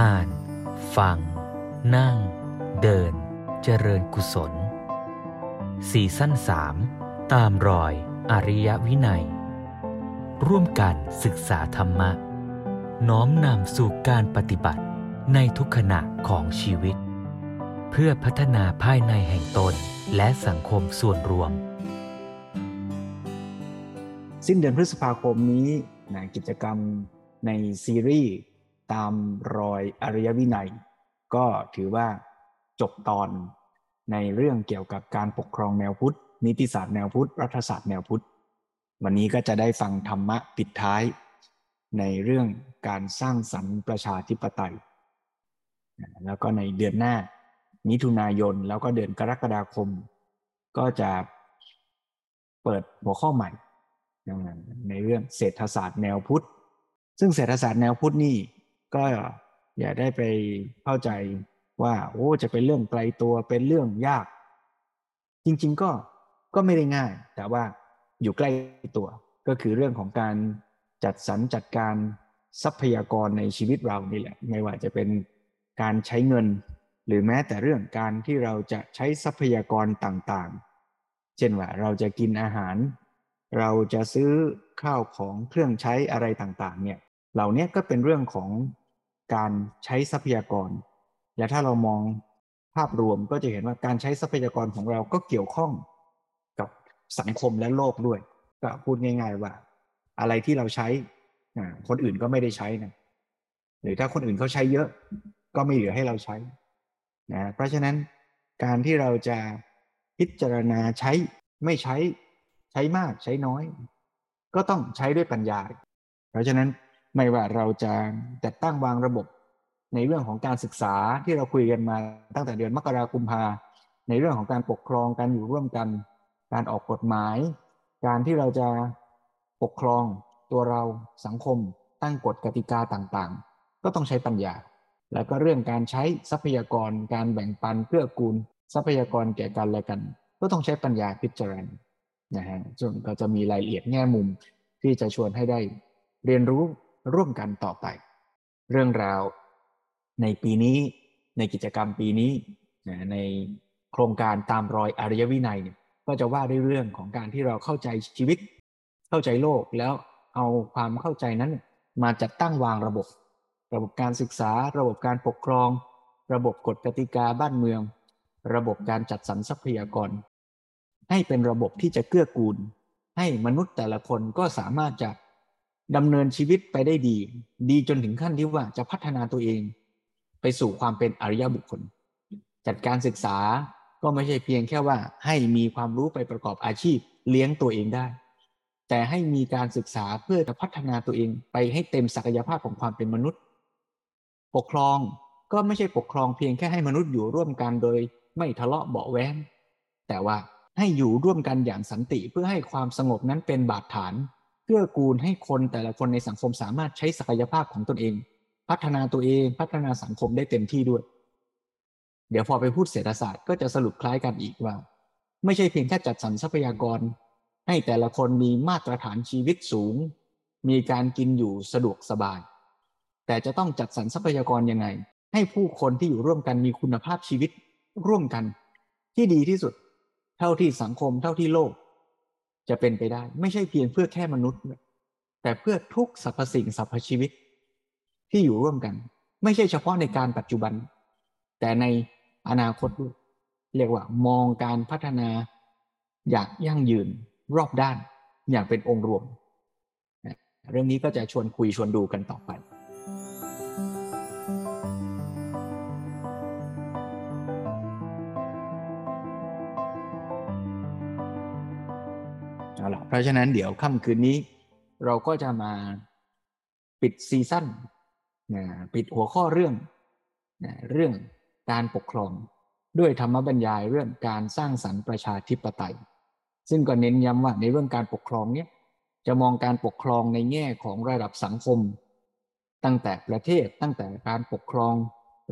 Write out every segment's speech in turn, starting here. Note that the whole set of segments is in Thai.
อ่าน ฟัง นั่ง เดิน เจริญกุศลสีสั้นสามตามรอยอริยวินัย ร่วมกันศึกษาธรรมะ น้อมนำสู่การปฏิบัติในทุกขณะของชีวิต เพื่อพัฒนาภายในแห่งตนและสังคมส่วนรวม สิ้นเดือนพฤษภาคมนี้นะกิจกรรมในซีรีส์ ตามรอยอริยวินัย ก็ถือว่าจบตอนในเรื่องเกี่ยวกับการปกครองแนวพุทธ นิติศาสตร์แนวพุทธ รัฐศาสตร์แนวพุทธ วันนี้ก็จะได้ฟังธรรมะปิดท้าย ในเรื่องการสร้างสรรค์ประชาธิปไตย แล้วก็ในเดือนหน้า มิถุนายนแล้วก็เดือนกรกฎาคม ก็จะเปิดหัวข้อใหม่ในเรื่องเศรษฐศาสตร์แนวพุทธ ซึ่งเศรษฐศาสตร์แนวพุทธนี่ ก็อย่าได้ไปเข้าใจว่าโอ้จะเป็นเรื่องไกลตัวเป็นเรื่องยาก จริง ๆ ก็ก็ไม่ได้ง่าย แต่ว่าอยู่ใกล้ตัว ก็คือเรื่องของการจัดสรรจัดการทรัพยากรในชีวิตเรานี่แหละ ไม่ว่าจะเป็นการใช้เงิน หรือแม้แต่เรื่องการที่เราจะใช้ทรัพยากรต่างๆ เช่นว่าเราจะกินอาหาร เราจะซื้อข้าวของเครื่องใช้อะไรต่างๆ เนี่ย เหล่านี้ก็เป็นเรื่องของ การใช้ทรัพยากร และถ้าเรามองภาพรวมก็จะเห็นว่าการใช้ทรัพยากรของเราก็เกี่ยวข้องกับสังคมและโลกด้วย ก็พูดง่าย ๆ ว่า อะไรที่เราใช้คนอื่นก็ไม่ได้ใช้นะหรือถ้าคนอื่นเขาใช้เยอะ ก็ไม่เหลือให้เราใช้นะเพราะฉะนั้นการที่เราจะพิจารณาใช้ไม่ใช้ใช้มากใช้น้อย ก็ต้องใช้ด้วยปัญญา เพราะฉะนั้น ไม่ว่าเราจะจัดตั้งวางระบบในเรื่องของการศึกษาที่เราคุยกันมาตั้งแต่เดือนมกราคมพาในเรื่องของการปกครองการอยู่ร่วมกัน การออกกฎหมาย การที่เราจะปกครองตัวเราสังคม ตั้งกฎกติกาต่างๆ ก็ต้องใช้ปัญญา แล้วก็เรื่องการใช้ทรัพยากร การแบ่งปันเพื่อกูล ทรัพยากรแก่กันและกัน ก็ต้องใช้ปัญญาพิจารณานะฮะซึ่งก็จะมีรายละเอียดแง่มุมที่จะชวนให้ได้เรียนรู้ ร่วมกันต่อไป เรื่องราวในปีนี้ในกิจกรรมปีนี้ในโครงการตามรอยอริยวินัยเนี่ยก็จะว่าด้วยเรื่องของการที่เราเข้าใจชีวิต เข้าใจโลกแล้วเอาความเข้าใจนั้นมาจัดตั้งวางระบบ ระบบการศึกษา ระบบการปกครอง ระบบกฎกติกาบ้านเมือง ระบบการจัดสรรทรัพยากร ให้เป็นระบบที่จะเกื้อกูล ให้มนุษย์แต่ละคนก็สามารถจะ ดำเนินชีวิตไปได้ดี ดีจนถึงขั้นที่ว่าจะพัฒนาตัวเอง ไปสู่ความเป็นอริยบุคคล จัดการศึกษาก็ไม่ใช่เพียงแค่ว่าให้มีความรู้ไปประกอบอาชีพเลี้ยงตัวเองได้ แต่ให้มีการศึกษาเพื่อจะพัฒนาตัวเองไปให้เต็มศักยภาพของความเป็นมนุษย์ ปกครองก็ไม่ใช่ปกครองเพียงแค่ให้มนุษย์อยู่ร่วมกันโดย ไม่ทะเลาะเบาแว้งแต่ว่าให้อยู่ร่วมกันอย่างสันติเพื่อให้ความสงบนั้นเป็นบาดฐาน เกื้อกูลให้คนแต่ละคนในสังคมสามารถใช้ศักยภาพของตนเอง พัฒนาตัวเองพัฒนาสังคมได้เต็มที่ด้วย เดี๋ยวพอไปพูดเศรษฐศาสตร์ก็จะสรุปคล้ายกันอีกว่า ไม่ใช่เพียงแค่จัดสรรทรัพยากร ให้แต่ละคนมีมาตรฐานชีวิตสูง มีการกินอยู่สะดวกสบาย แต่จะต้องจัดสรรทรัพยากรยังไง ให้ผู้คนที่อยู่ร่วมกันมีคุณภาพชีวิตร่วมกัน ที่ดีที่สุด เท่าที่สังคมเท่าที่โลก จะเป็นไปได้ ไม่ใช่เพียงเพื่อแค่มนุษย์ แต่เพื่อทุกสรรพสิ่งสรรพชีวิต ที่อยู่ร่วมกัน ไม่ใช่เฉพาะในการปัจจุบัน แต่ในอนาคตด้วยเรียกว่ามองการพัฒนาอย่างยั่งยืนรอบด้านอย่างเป็นองค์รวม เรื่องนี้ก็จะชวนคุยชวนดูกันต่อไป ราะฉะนั้นเดี๋ยวค่ำคืนนี้ เราก็จะมาปิดซีซั่นนะปิดหัวข้อเรื่องนะเรื่องการปกครอง ด้วยธรรมบรรยายเรื่องการสร้างสรรค์ประชาธิปไตย ซึ่งก็เน้นย้ำว่าในเรื่องการปกครองเนี้ยจะมองการปกครองในแง่ของระดับสังคม ตั้งแต่ประเทศตั้งแต่การปกครอง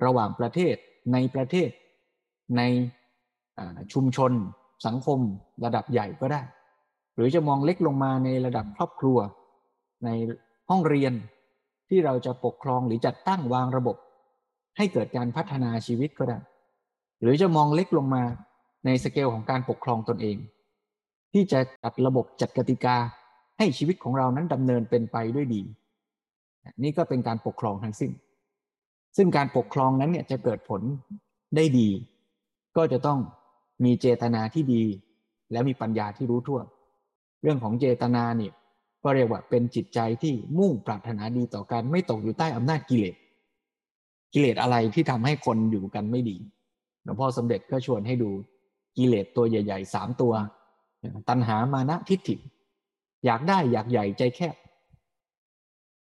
ระหว่างประเทศในประเทศในชุมชนสังคมระดับใหญ่ก็ได้ หรือจะมองเล็กลงมาในระดับครอบครัว ในห้องเรียนที่เราจะปกครองหรือจัดตั้งวางระบบ ให้เกิดการพัฒนาชีวิตก็ได้ หรือจะมองเล็กลงมาในสเกลของการปกครองตนเอง ที่จะจัดระบบจัดกติกาให้ชีวิตของเรานั้นดำเนินเป็นไปด้วยดี นี่ก็เป็นการปกครองทั้งสิ้น ซึ่งการปกครองนั้นเนี่ยจะเกิดผลได้ดี ก็จะต้องมีเจตนาที่ดี และมีปัญญาที่รู้ทั่ว เรื่องของเจตนาเนี่ยก็เรียกว่าเป็นจิตใจที่มุ่งปรารถนาดีต่อกันไม่ตกอยู่ใต้อำนาจกิเลส กิเลสอะไรที่ทำให้คนอยู่กันไม่ดีหลวงพ่อสมเด็จก็ชวนให้ดูกิเลสตัวใหญ่ๆสามตัว ตัณหามานะทิฏฐิ อยากได้อยากใหญ่ใจแคบ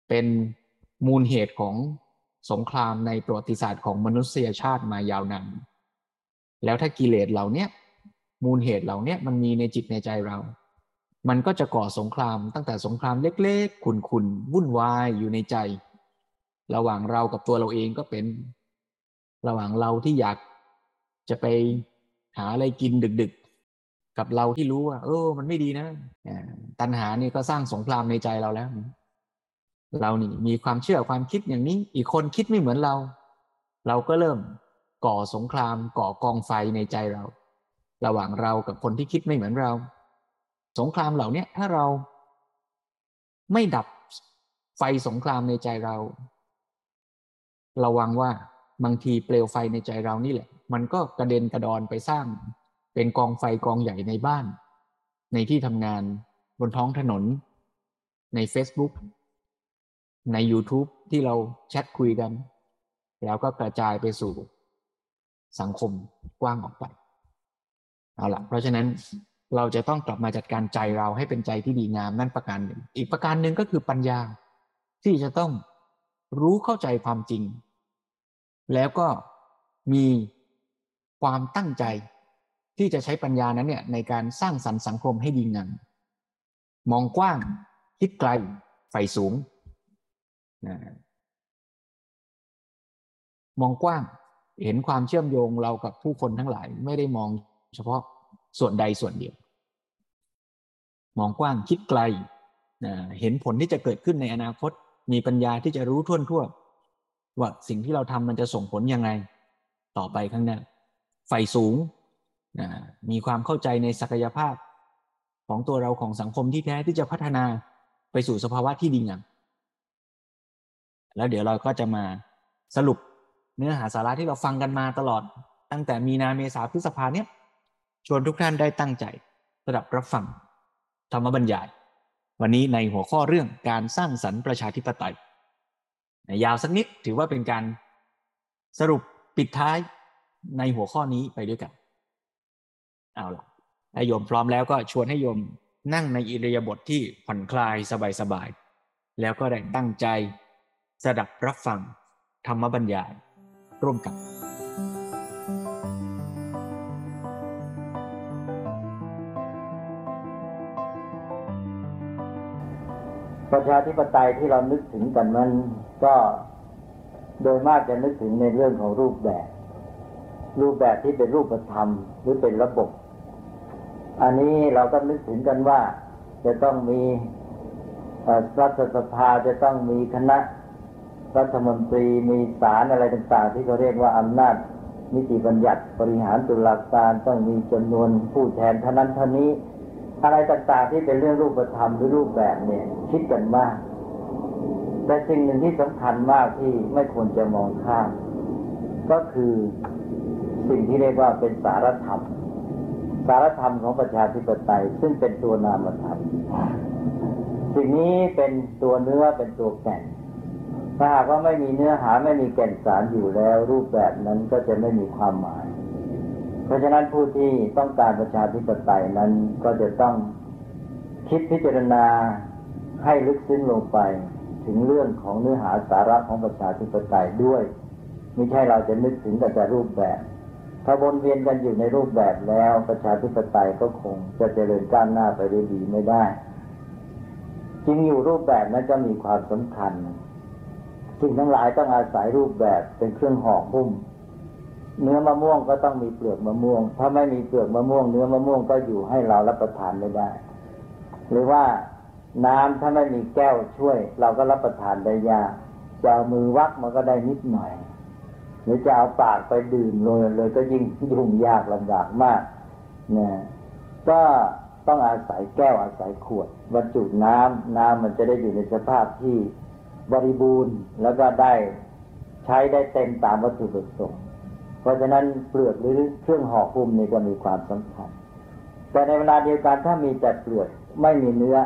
เป็นมูลเหตุของสงครามในประวัติศาสตร์ของมนุษยชาติมายาวนานแล้วถ้ากิเลสเหล่านี้มูลเหตุเหล่านี้มันมีในจิตในใจเรา มันก็จะก่อสงครามตั้งแต่สงครามเล็กๆ ขุนๆ วุ่นวายอยู่ในใจ ระหว่างเรากับตัวเราเองก็เป็น ระหว่างเราที่อยากจะไปหาอะไรกินดึกๆ กับเราที่รู้ว่า เออ มันไม่ดีนะ ตัณหานี่ก็สร้างสงครามในใจเราแล้ว เรานี่มีความเชื่อความคิดอย่างนี้ อีกคนคิดไม่เหมือนเรา เราก็เริ่มก่อสงครามก่อกองไฟในใจเรา ระหว่างเรากับคนที่คิดไม่เหมือนเรา สงครามเหล่านี้ถ้าเราไม่ดับไฟสงครามในใจเรา ระวังว่าบางทีเปลวไฟในใจเรานี่แหละ มันก็กระเด็นกระดอนไปสร้าง เป็นกองไฟกองใหญ่ในบ้าน ในที่ทำงานบนท้องถนน ใน Facebook ใน YouTube ที่เราแชทคุยกัน แล้วก็กระจายไปสู่สังคมกว้างออกไป เอาละเพราะฉะนั้น เราจะต้องกลับมาจัดการใจเราให้เป็นใจที่ดีงามนั่นประการหนึ่ง อีกประการหนึ่งก็คือปัญญา ที่จะต้องรู้เข้าใจความจริง แล้วก็มีความตั้งใจ ที่จะใช้ปัญญานั้นเนี่ยในการสร้างสรรค์สังคมให้ดีงามมองกว้างคิดไกลใฝ่สูงนะมองกว้างเห็นความเชื่อมโยงเรากับผู้คนทั้งหลายไม่ได้มองเฉพาะ ส่วนใดส่วนเดียว มองกว้างคิดไกลนะเห็นผลที่จะเกิดขึ้นในอนาคต มีปัญญาที่จะรู้ท่วนทั่วว่าสิ่งที่เราทำมันจะส่งผลยังไง ต่อไปข้างหน้าไฟสูงนะมีความเข้าใจในศักยภาพ ของตัวเราของสังคมที่แท้ที่จะพัฒนาไปสู่สภาวะที่ดีงามแล้วเดี๋ยวเราก็จะมาสรุปเนื้อหาสาระที่เราฟังกันมาตลอด ตั้งแต่มีนาเมษาพฤษภาเนี้ย ชวนทุกท่านได้ตั้งใจระดับรับฟังธรรมบรรยาย วันนี้ในหัวข้อเรื่องการสร้างสรรค์ประชาธิปไตยยาวสักนิดถือว่าเป็นการสรุปปิดท้ายในหัวข้อนี้ไปด้วยกัน เอาล่ะถ้าโยมพร้อมแล้วก็ชวนให้โยมนั่งในอิริยาบถทที่ผ่อนคลายสบายๆ แล้วก็ได้ตั้งใจสดับรับฟังธรรมบรรยายร่วมกัน ประชาธิปไตยที่เรานึกถึงกันมันก็โดยมากจะนึกถึงในเรื่องของรูปแบบ รูปแบบที่เป็นรูปธรรมหรือเป็นระบบ อันนี้เราก็นึกถึงกันว่า จะต้องมีรัฐสภาจะต้องมีคณะรัฐมนตรีมีศาลอะไรต่างๆ ที่เขาเรียกว่าอำนาจนิติบัญญัติบริหารตุลาการต้องมีจำนวนผู้แทนเท่านั้นเท่านี้ อะไรต่างๆที่เป็นเรื่องรูปธรรมหรือรูปแบบเนี่ย คิดกันมาก แต่สิ่งหนึ่งที่สำคัญมากที่ไม่ควรจะมองข้าม ก็คือสิ่งที่เรียกว่าเป็นสารธรรม สารธรรมของประชาธิปไตย ซึ่งเป็นตัวนามธรรม สิ่งนี้เป็นตัวเนื้อเป็นตัวแก่นถ้าหากว่าไม่มีเนื้อหาไม่มีแก่นสารอยู่แล้ว รูปแบบนั้นก็จะไม่มีความหมาย เพราะฉะนั้นผู้ที่ต้องการประชาธิปไตยนั้นก็จะต้องคิดพิจารณาให้ลึกซึ้งลงไปถึงเรื่องของเนื้อหาสาระของประชาธิปไตยด้วย ไม่ใช่เราจะนึกถึงแต่รูปแบบ ถ้าวนเวียนกันอยู่ในรูปแบบแล้วประชาธิปไตยก็คงจะเจริญก้าวหน้าไปได้ดีไม่ได้จริงอยู่รูปแบบนั้นจะมีความสำคัญสิ่งทั้งหลายต้องอาศัยรูปแบบเป็นเครื่องห่อหุ้ม เนื้อมะม่วงก็ต้องมีเปลือกมะม่วง ถ้าไม่มีเปลือกมะม่วง เนื้อมะม่วงก็อยู่ให้เรารับประทานไม่ได้ หรือว่าน้ำถ้าไม่มีแก้วช่วย เราก็รับประทานได้ยากจะมือวักมันก็ได้นิดหน่อย หรือจะเอาปากไปดื่มเลยเลยก็ยิ่งยุ่งยากลำบากมากนะก็ต้องอาศัยแก้วอาศัยขวดบรรจุน้ำน้ำมันจะได้อยู่ในสภาพที่บริบูรณ์แล้วก็ได้ใช้ได้เต็มตามวัตถุประสงค์ ราะฉะนั้นเปลือกหรือเครื่องห่อหุ้มนี่ก็มีความสำคัญ แต่ในเวลาเดียวกันถ้ามีแต่เปลือกไม่มีเนื้อ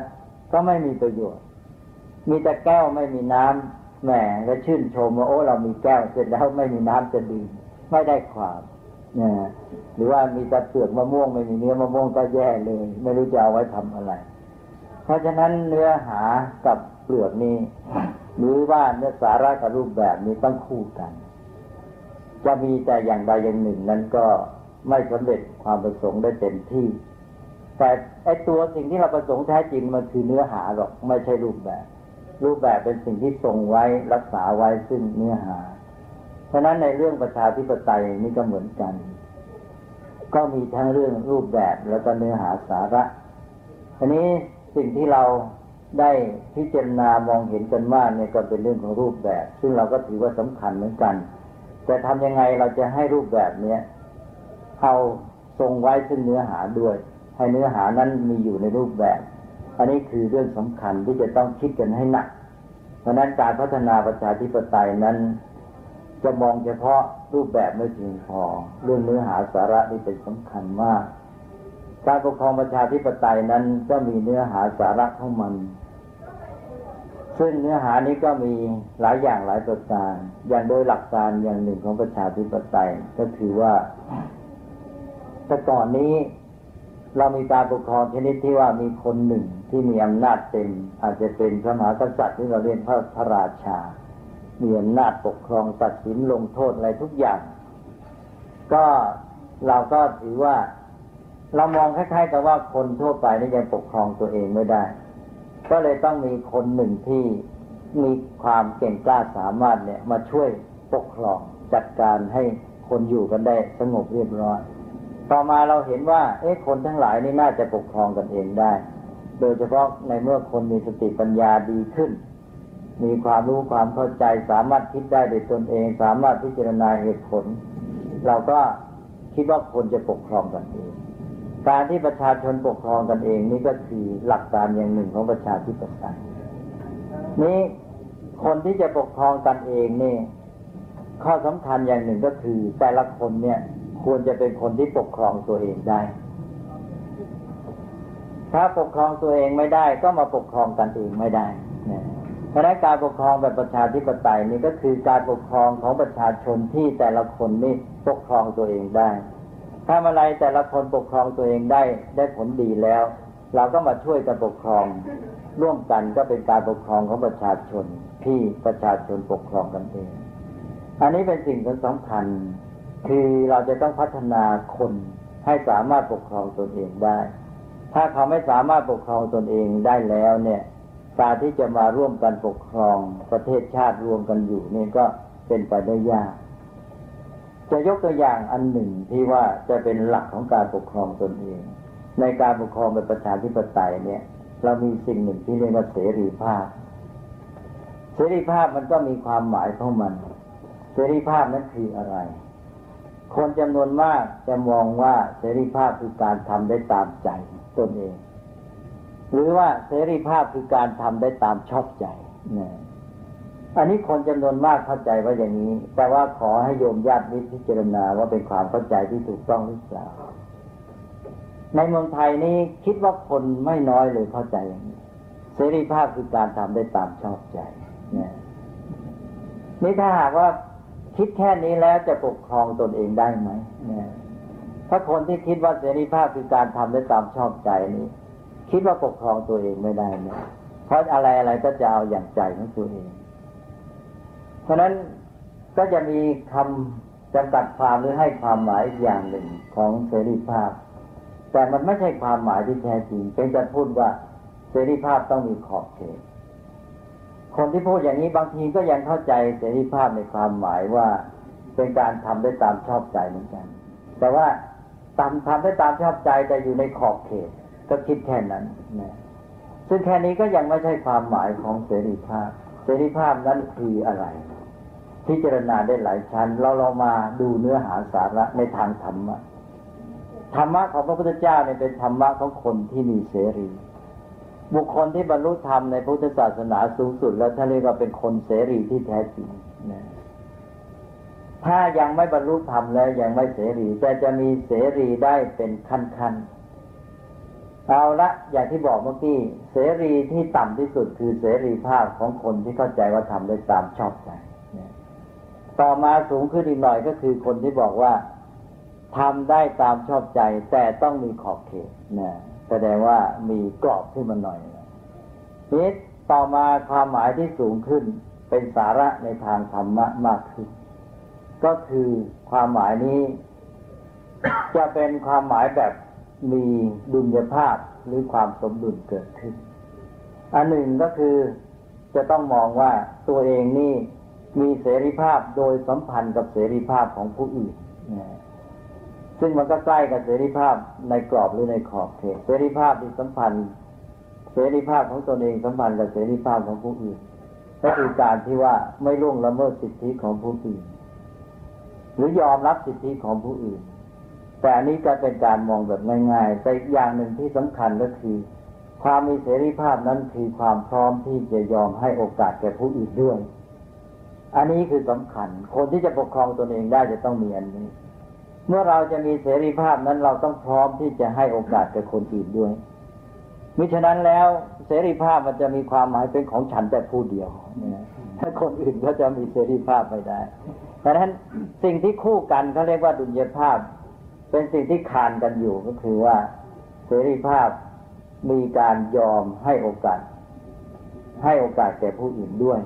ก็ไม่มีประโยชน์ มีแต่แก้วไม่มีน้ำแหมก็ชื่นชมว่าโอ้เรามีแก้วเสร็จแล้วไม่มีน้ำจะดื่มไม่ได้ความนี่ยหรือว่ามีแต่เปลือกมะม่วงไม่มีเนื้อมะม่วงก็แย่เลย ไม่รู้จะเอาไว้ทำอะไร เพราะฉะนั้นเนื้อหากับเปลือกนี้หรือว่าเนื้อสาระกับรูปแบบนี้ต้องคู่กัน จะมีแต่อย่างใดอย่างหนึ่งนั้นก็ไม่สำเร็จความประสงค์ได้เต็มที่ แต่ไอตัวสิ่งที่เราประสงค์แท้จริงมันคือเนื้อหาหรอกไม่ใช่รูปแบบ รูปแบบเป็นสิ่งที่ทรงไว้รักษาไว้ซึ่งเนื้อหา เพราะนั้นในเรื่องประชาธิปไตยนี่ก็เหมือนกัน ก็มีทั้งเรื่องรูปแบบแล้วก็เนื้อหาสาระอันนี้สิ่งที่เราได้พิจารณามองเห็นกันมาเนี่ยก็เป็นเรื่องของรูปแบบ ซึ่งเราก็ถือว่าสำคัญเหมือนกัน แต่ทำยังไงเราจะให้รูปแบบเนี้ยเอาทรงไว้ซึ่งเนื้อหาด้วย ให้เนื้อหานั้นมีอยู่ในรูปแบบ อันนี้คือเรื่องสำคัญที่จะต้องคิดกันให้หนัก เพราะนั้นการพัฒนาประชาธิปไตยนั้น จะมองเฉพาะรูปแบบไม่เพียงพอ เรื่องเนื้อหาสาระนี่เป็นสำคัญมาก การปกครองประชาธิปไตยนั้นก็มีเนื้อหาสาระของมัน ซึ่งเนื้อหานี้ก็มีหลายอย่างหลายประการ อย่างโดยหลักการอย่างหนึ่งของประชาธิปไตย ก็คือว่า แต่ก่อนนี้เรามีการปกครองชนิดที่ว่ามีคนหนึ่งที่มีอำนาจเต็ม อาจจะเป็นพระมหากษัตริย์ที่เราเรียกพระพระราชา มีอำนาจปกครองตัดสินลงโทษอะไรทุกอย่าง ก็เราก็ถือว่า เรามองคล้ายๆกับว่าคนทั่วไปนี่ยังปกครองตัวเองไม่ได้ ก็เลยต้องมีคนหนึ่งที่มีความเก่งกล้าสามารถเนี่ยมาช่วยปกครองจัดการให้คนอยู่กันได้สงบเรียบร้อย ต่อมาเราเห็นว่า เอ๊ะคนทั้งหลายนี่น่าจะปกครองกันเองได้ โดยเฉพาะในเมื่อคนมีสติปัญญาดีขึ้น มีความรู้ความเข้าใจ สามารถคิดได้โดยตนเอง สามารถพิจารณาเหตุผล เราก็คิดว่าคนจะปกครองกันเอง การที่ประชาชนปกครองกันเองนี่ก็คือหลักการอย่างหนึ่งของประชาธิปไตยนี้คนที่จะปกครองกันเองนี่ ข้อสำคัญอย่างหนึ่งก็คือ แต่ละคนเนี่ยควรจะเป็นคนที่ปกครองตัวเองได้ ถ้าปกครองตัวเองไม่ได้ก็มาปกครองกันเองไม่ได้เพราะนั้นการปกครองแบบประชาธิปไตยนี่ก็คือการปกครองของประชาชนที่แต่ละคนนี่ปกครองตัวเองได้ ถ้าอะไรแต่ละคนปกครองตัวเองได้ได้ผลดีแล้ว เราก็มาช่วยกันปกครอง ร่วมกันก็เป็นการปกครองของประชาชนที่ประชาชนปกครองกันเอง อันนี้เป็นสิ่งที่สำคัญคือเราจะต้องพัฒนาคนให้สามารถปกครองตนเองได้ ถ้าเขาไม่สามารถปกครองตนเองได้แล้วเนี่ยการที่จะมาร่วมกันปกครองประเทศชาติรวมกันอยู่นี่ก็เป็นไปได้ยาก จะยกตัวอย่างอันหนึ่งที่ว่าจะเป็นหลักของการปกครองตนเอง ในการปกครองเป็นประชาธิปไตยเนี่ย เรามีสิ่งหนึ่งที่เรียกว่าเสรีภาพ เสรีภาพมันก็มีความหมายของมัน เสรีภาพนั้นคืออะไร คนจำนวนมากจะมองว่าเสรีภาพคือการทำได้ตามใจตนเอง หรือว่าเสรีภาพคือการทำได้ตามชอบใจเนี่ย อันนี้คนจำนวนมากเข้าใจว่าอย่างนี้ แต่ว่าขอให้โยมญาติวิพิจารณาว่าเป็นความเข้าใจที่ถูกต้องหรือเปล่า ในเมืองไทยนี้คิดว่าคนไม่น้อยเลยเข้าใจอย่างนี้ เสรีภาพคือการทำได้ตามชอบใจเนี่ยนี่ถ้าหากว่าคิดแค่นี้แล้วจะปกครองตนเองได้ไหมเนี่ยถ้าคนที่คิดว่าเสรีภาพคือการทำได้ตามชอบใจนี้ คิดว่าปกครองตัวเองไม่ได้เนี่ยเพราะอะไรอะไรก็จะเอาอย่างใจของตัวเอง ราะนั้นก็จะมีคำจำกัดความหรือให้ความหมายอย่างหนึ่งของเสรีภาพ แต่มันไม่ใช่ความหมายที่แท้จริงเป็นการพูดว่าเสรีภาพต้องมีขอบเขตคนที่พูดอย่างนี้บางทีก็ยังเข้าใจเสรีภาพในความหมายว่าเป็นการทำได้ตามชอบใจเหมือนกัน แต่ว่าตามทำได้ตามชอบใจแต่อยู่ในขอบเขต ก็คิดแค่นั้นนะซึ่งแค่นี้ก็ยังไม่ใช่ความหมายของเสรีภาพ เสรีภาพนั้นคืออะไร พิจารณาได้หลายชั้น เราเรามาดูเนื้อหาสาระในทางธรรมะธรรมะของพระพุทธเจ้าเนี่ยเป็นธรรมะของคนที่มีเสรี บุคคลที่บรรลุธรรมในพุทธศาสนาสูงสุด แล้วท่านเรียกว่าเป็นคนเสรีที่แท้จริงนะถ้ายังไม่บรรลุธรรมแล้วยังไม่เสรี แต่จะมีเสรีได้เป็นขั้นๆเอาละอย่างที่บอกเมื่อกี้เสรีที่ต่ำที่สุดคือเสรีภาพของคนที่เข้าใจว่าทำได้ตามชอบใจ ต่อมาสูงขึ้นอีกหน่อยก็คือคนที่บอกว่าทำได้ตามชอบใจ แต่ต้องมีขอบเขตนะแสดงว่ามีกรอบขึ้นมาหน่อยนี้ต่อมาความหมายที่สูงขึ้นเป็นสาระในทางธรรมะมากขึ้น ก็คือความหมายนี้ จะเป็นความหมายแบบมีดุลยภาพหรือความสมดุลเกิดขึ้น อันหนึ่งก็คือจะต้องมองว่าตัวเองนี่ มีเสรีภาพโดยสัมพันธ์กับเสรีภาพของผู้อื่นซึ่งมันก็ใกล้กับเสรีภาพในกรอบหรือในขอบเขตเสรีภาพที่สัมพันธ์ เสรีภาพของตนเองสัมพันธ์กับเสรีภาพของผู้อื่น ก็คือการที่ว่าไม่ล่วงละเมิดสิทธิของผู้อื่น หรือยอมรับสิทธิของผู้อื่น แต่อันนี้ก็เป็นการมองแบบง่ายๆแต่อย่างหนึ่งที่สำคัญก็คือ ความมีเสรีภาพนั้นคือความพร้อมที่จะยอมให้โอกาสแก่ผู้อื่นด้วย อันนี้คือสำคัญ คนที่จะปกครองตนเองได้จะต้องมีอันนี้ เมื่อเราจะมีเสรีภาพนั้นเราต้องพร้อมที่จะให้โอกาสกับคนอื่นด้วย มิฉะนั้นแล้วเสรีภาพมันจะมีความหมายเป็นของฉันแต่ผู้เดียวถ้าคนอื่นก็จะมีเสรีภาพไม่ได้ดังนั้นสิ่งที่คู่กันเขาเรียกว่าดุลยภาพ เป็นสิ่งที่คานกันอยู่ก็คือว่าเสรีภาพมีการยอมให้โอกาส ให้โอกาสแก่ผู้อื่นด้วย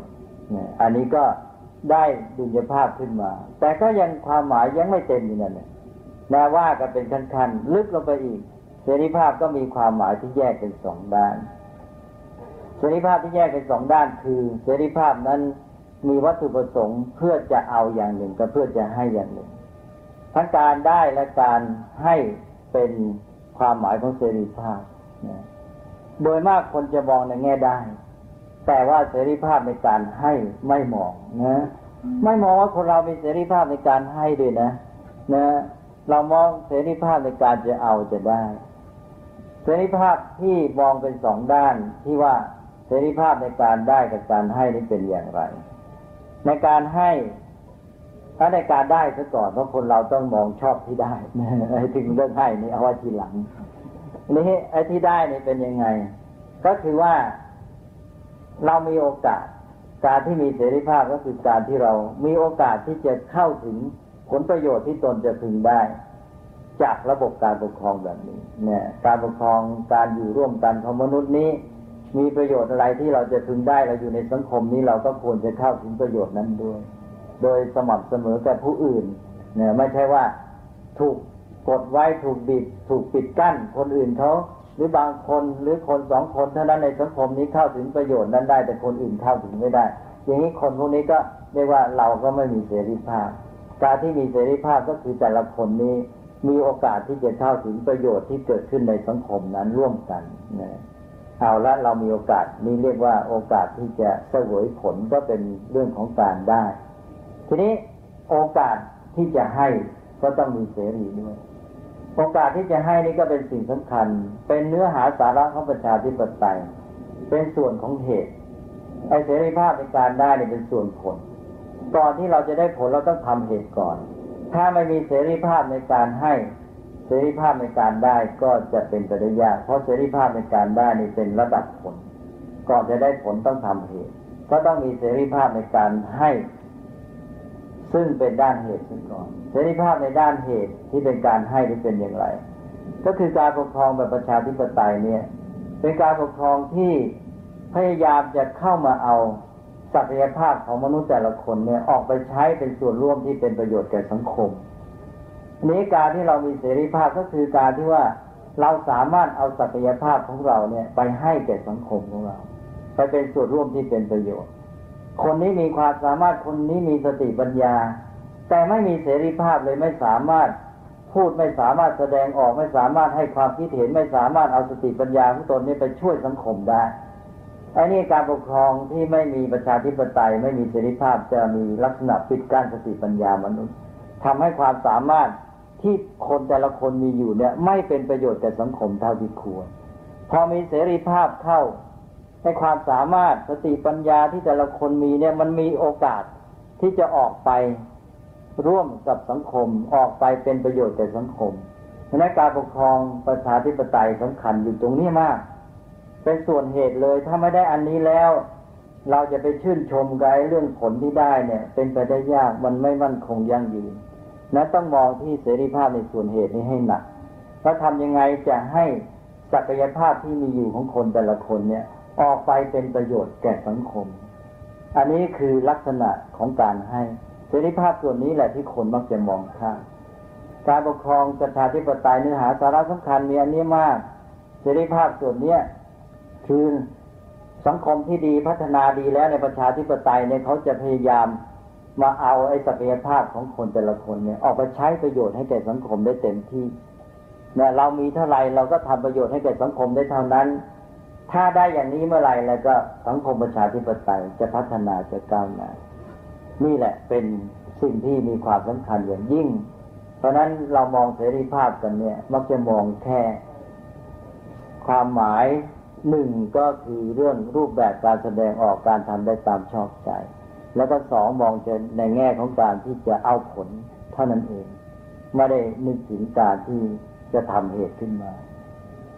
อันนี้ก็ ได้ดุลยภาพขึ้นมา แต่ก็ยังความหมายยังไม่เต็มอยู่นั่นแหละนาว่ากันเป็นขั้นๆลึกลงไปอีกเสรีภาพก็มีความหมายที่แยกเป็นสองด้านเสรีภาพที่แยกเป็นสองด้านคือเสรีภาพนั้นมีวัตถุประสงค์เพื่อจะเอาอย่างหนึ่งกับเพื่อจะให้อย่างหนึ่ง ทั้งการได้และการให้เป็นความหมายของเสรีภาพ โดยมากคนจะมองในแง่ได้ แต่ว่าเสรีภาพในการให้ไม่มองนะไม่มองว่าคนเรามีเสรีภาพในการให้ด้วยนะนะ เรามองเสรีภาพในการจะเอาจะได้ เสรีภาพที่มองเป็นสองด้านที่ว่าเสรีภาพในการได้กับการให้นี่เป็นอย่างไร ในการให้ถ้าในการได้ซะก่อนเพราะคนเราต้องมองชอบที่ได้ไอ้ถึงเรื่องให้นี่เอาไว้ทีหลังนี่ไอ้ที่ได้นี่เป็นยังไง ก็คือว่า เรามีโอกาส การที่มีเสรีภาพก็คือการที่เรามีโอกาสที่จะเข้าถึงผลประโยชน์ที่ตนจะพึงได้ จากระบบการปกครองแบบนี้เนี่ยการปกครองการอยู่ร่วมกันของมนุษย์นี้ มีประโยชน์อะไรที่เราจะพึงได้เราอยู่ในสังคมนี้เราก็ควรจะเข้าถึงประโยชน์นั้นด้วย โดยสม่ำเสมอแกับผู้อื่นเนี่ยไม่ใช่ว่าถูกกดไว้ถูกบิดถูกปิดกั้น คนอื่นเขา หรือบางคนหรือคนสองคนเท่านั้นในสังคมนี้เข้าถึงประโยชน์นั้นได้ แต่คนอื่นเข้าถึงไม่ได้ อย่างนี้คนพวกนี้ก็เรียกว่าเราก็ไม่มีเสรีภาพ การที่มีเสรีภาพก็คือแต่ละคนนี้มีโอกาสที่จะเข้าถึงประโยชน์ที่เกิดขึ้นในสังคมนั้นร่วมกันนะเอาละเรามีโอกาสนี้เรียกว่าโอกาสที่จะเสวยผลก็เป็นเรื่องของการได้ ทีนี้โอกาสที่จะให้ก็ต้องมีเสรีด้วย โอกาสที่จะให้นี่ก็เป็นสิ่งสำคัญ เป็นเนื้อหาสาระของประชาธิปไตย เป็นส่วนของเหตุไอเสรีภาพในการได้นี่เป็นส่วนผล ก่อนที่เราจะได้ผลเราต้องทำเหตุก่อน ถ้าไม่มีเสรีภาพในการให้ เสรีภาพในการได้ก็จะเป็นไปได้ยาก เพราะเสรีภาพในการได้นี่เป็นระดับผล ก่อนจะได้ผลต้องทำเหตุ ก็ต้องมีเสรีภาพในการให้ ซึ่งเป็นด้านเหตุซะก่อน สรีภาพในด้านเหตุที่เป็นการให้ที่เป็นอย่างไร ก็คือการปกครองแบบประชาธิปไตยเนี่ย เป็นการปกครองที่พยายามจะเข้ามาเอาศักยภาพของมนุษย์แต่ละคนเนี่ยออกไปใช้เป็นส่วนร่วมที่เป็นประโยชน์แก่สังคมนี้การที่เรามีเสรีภาพก็คือการที่ว่าเราสามารถเอาศักยภาพของเราเนี่ย ไปให้แก่สังคมของเรา ไปเป็นส่วนร่วมที่เป็นประโยชน์ คนนี้มีความสามารถคนนี้มีสติปัญญา แต่ไม่มีเสรีภาพเลยไม่สามารถพูดไม่สามารถแสดงออกไม่สามารถให้ความคิดเห็นไม่สามารถเอาสติปัญญาของตนนี้ไปช่วยสังคมได้ไอ้นี่การปกครองที่ไม่มีประชาธิปไตยไม่มีเสรีภาพจะมีลักษณะปิดกั้นสติปัญญามนุษย์ทำให้ความสามารถที่คนแต่ละคนมีอยู่เนี่ย ไม่เป็นประโยชน์แก่สังคมเท่าที่ควร พอมีเสรีภาพเข้าให้ความสามารถสติปัญญาที่แต่ละคนมีเนี่ยมันมีโอกาสที่จะออกไป ร่วมกับสังคมออกไปเป็นประโยชน์แก่สังคมเพราะนั้นการปกครองประชาธิปไตยสำคัญอยู่ตรงนี้มาก เป็นส่วนเหตุเลยถ้าไม่ได้อันนี้แล้ว เราจะไปชื่นชมกับเรื่องผลที่ได้เนี่ย เป็นไปได้ยากมันไม่มั่นคงยั่งยืนนั้นต้องมองที่เสรีภาพในส่วนเหตุนี้ให้หนักแล้วทำยังไงจะให้ศักยภาพที่มีอยู่ของคนแต่ละคนเนี่ย ออกไปเป็นประโยชน์แก่สังคม อันนี้คือลักษณะของการให้ เสรีภาพส่วนนี้แหละที่คนมักจะมองข้ามการปกครองประชาธิปไตยเนื้อหาสาระสำคัญมีอันนี้มากเสรีภาพส่วนเนี้ยคือสังคมที่ดีพัฒนาดีแล้วในประชาธิปไตยเนี่ยเขาจะพยายามมาเอาไอ้ศักยภาพของคนแต่ละคนเนี่ย ออกไปใช้ประโยชน์ให้แก่สังคมได้เต็มที่เนี่ยเรามีเท่าไรเราก็ทำประโยชน์ให้แก่สังคมได้เท่านั้น ถ้าได้อย่างนี้เมื่อไหร่แล้วก็สังคมประชาธิปไตยจะพัฒนาจะก้าวหน้า นี่แหละเป็นสิ่งที่มีความสำคัญอย่างยิ่ง เพราะนั้นเรามองเสรีภาพกันเนี่ย มักจะมองแค่ความหมายหนึ่งก็คือเรื่องรูปแบบการแสดงออกการทำได้ตามชอบใจ แล้วก็สองมองจะในแง่ของการที่จะเอาผลเท่านั้นเอง ไม่ได้นึกถึงการที่จะทำเหตุขึ้นมา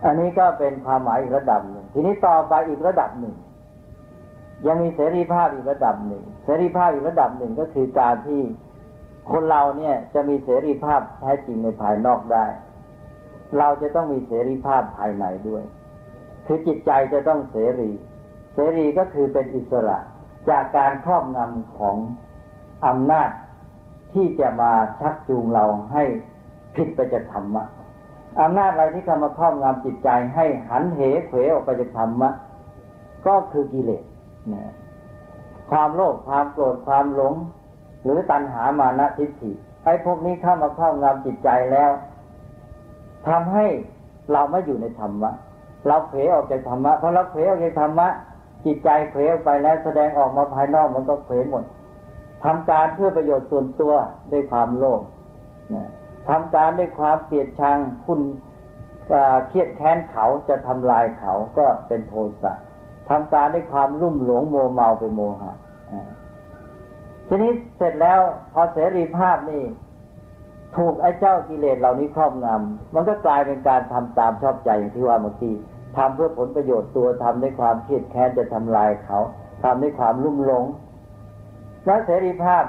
อันนี้ก็เป็นความหมายอีกระดับหนึ่ง ทีนี้ต่อไปอีกระดับหนึ่ง ยังมีเสรีภาพอีกระดับหนึ่ง เสรีภาพอีกระดับหนึ่งก็คือการที่คนเราเนี่ยจะมีเสรีภาพแท้จริงในภายนอกได้ เราจะต้องมีเสรีภาพภายในด้วย คือจิตใจจะต้องเสรี เสรีก็คือเป็นอิสระจากการครอบงำของอำนาจที่จะมาชักจูงเราให้ผิดไปจากธรรมะอำนาจอะไรที่เข้ามาครอบงำจิตใจให้หันเหเขวออกไปจากธรรมะก็คือกิเลส ความโลภความโกรธความหลง หรือตัณหามานะทิฏฐิไอ้พวกนี้เข้ามาครอบงำจิตใจแล้วทำให้เราไม่อยู่ในธรรมะ เราเผลอออกจากธรรมะเพราะเราเผลอออกจากธรรมะจิตใจเผลอไปแล้วแสดงออกมาภายนอกมันก็เผลอหมดทำการเพื่อประโยชน์ส่วนตัวด้วยความโลภนะทำการด้วยความเกลียดชังคุณเครียดแค้นเขาจะทำลายเขาก็เป็นโทสะ ทำการด้วยความรุ่มหลงโมเมาเป็นโมหะทีนี้เสร็จแล้วพอเสรีภาพนี่ ถูกไอ้เจ้ากิเลสเหล่านี้ครอบงำมันก็กลายเป็นการทำตามชอบใจอย่างที่ว่าเมื่อกี้ทำเพื่อผลประโยชน์ตัวทำด้วยความเครียดแค้นจะทำลายเขาทำด้วยความรุ่มหลงแล้วเสรีภาพ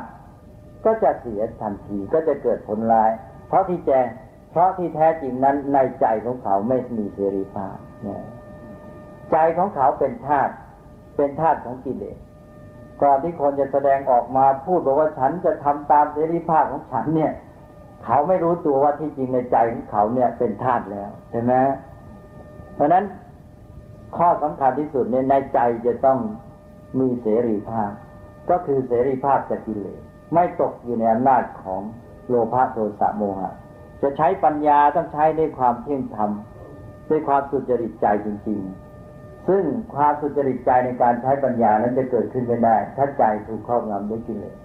ก็จะเสียทันทีก็จะเกิดผลร้าย เพราะที่แจงเพราะที่แท้จริงนั้นในใจของเขาไม่มีเสรีภาพเนี่ย ใจของเขาเป็นธาตุเป็นธาตุของกิเลสก่อนที่คนจะแสดงออกมาพูดบอกว่าฉันจะทำตามเสรีภาพของฉันเนี่ย เขาไม่รู้ตัวว่าที่จริงในใจของเขาเนี่ยเป็นธาตุแล้วใช่ไหมเพราะนั้นข้อสำคัญที่สุดเนี่ยในใจจะต้องมีเสรีภาพ ก็คือเสรีภาพจากกิเลสไม่ตกอยู่ในอำนาจของโลภะโทสะโมหะจะใช้ปัญญาต้องใช้ด้วยความเที่ยงธรรมด้วยความสุจริตใจจริง ๆ ซึ่งความสุจริตใจในการใช้ปัญญานั้นจะเกิดขึ้นไม่ได้ ถ้าใจถูกครอบงำด้วยกิเลส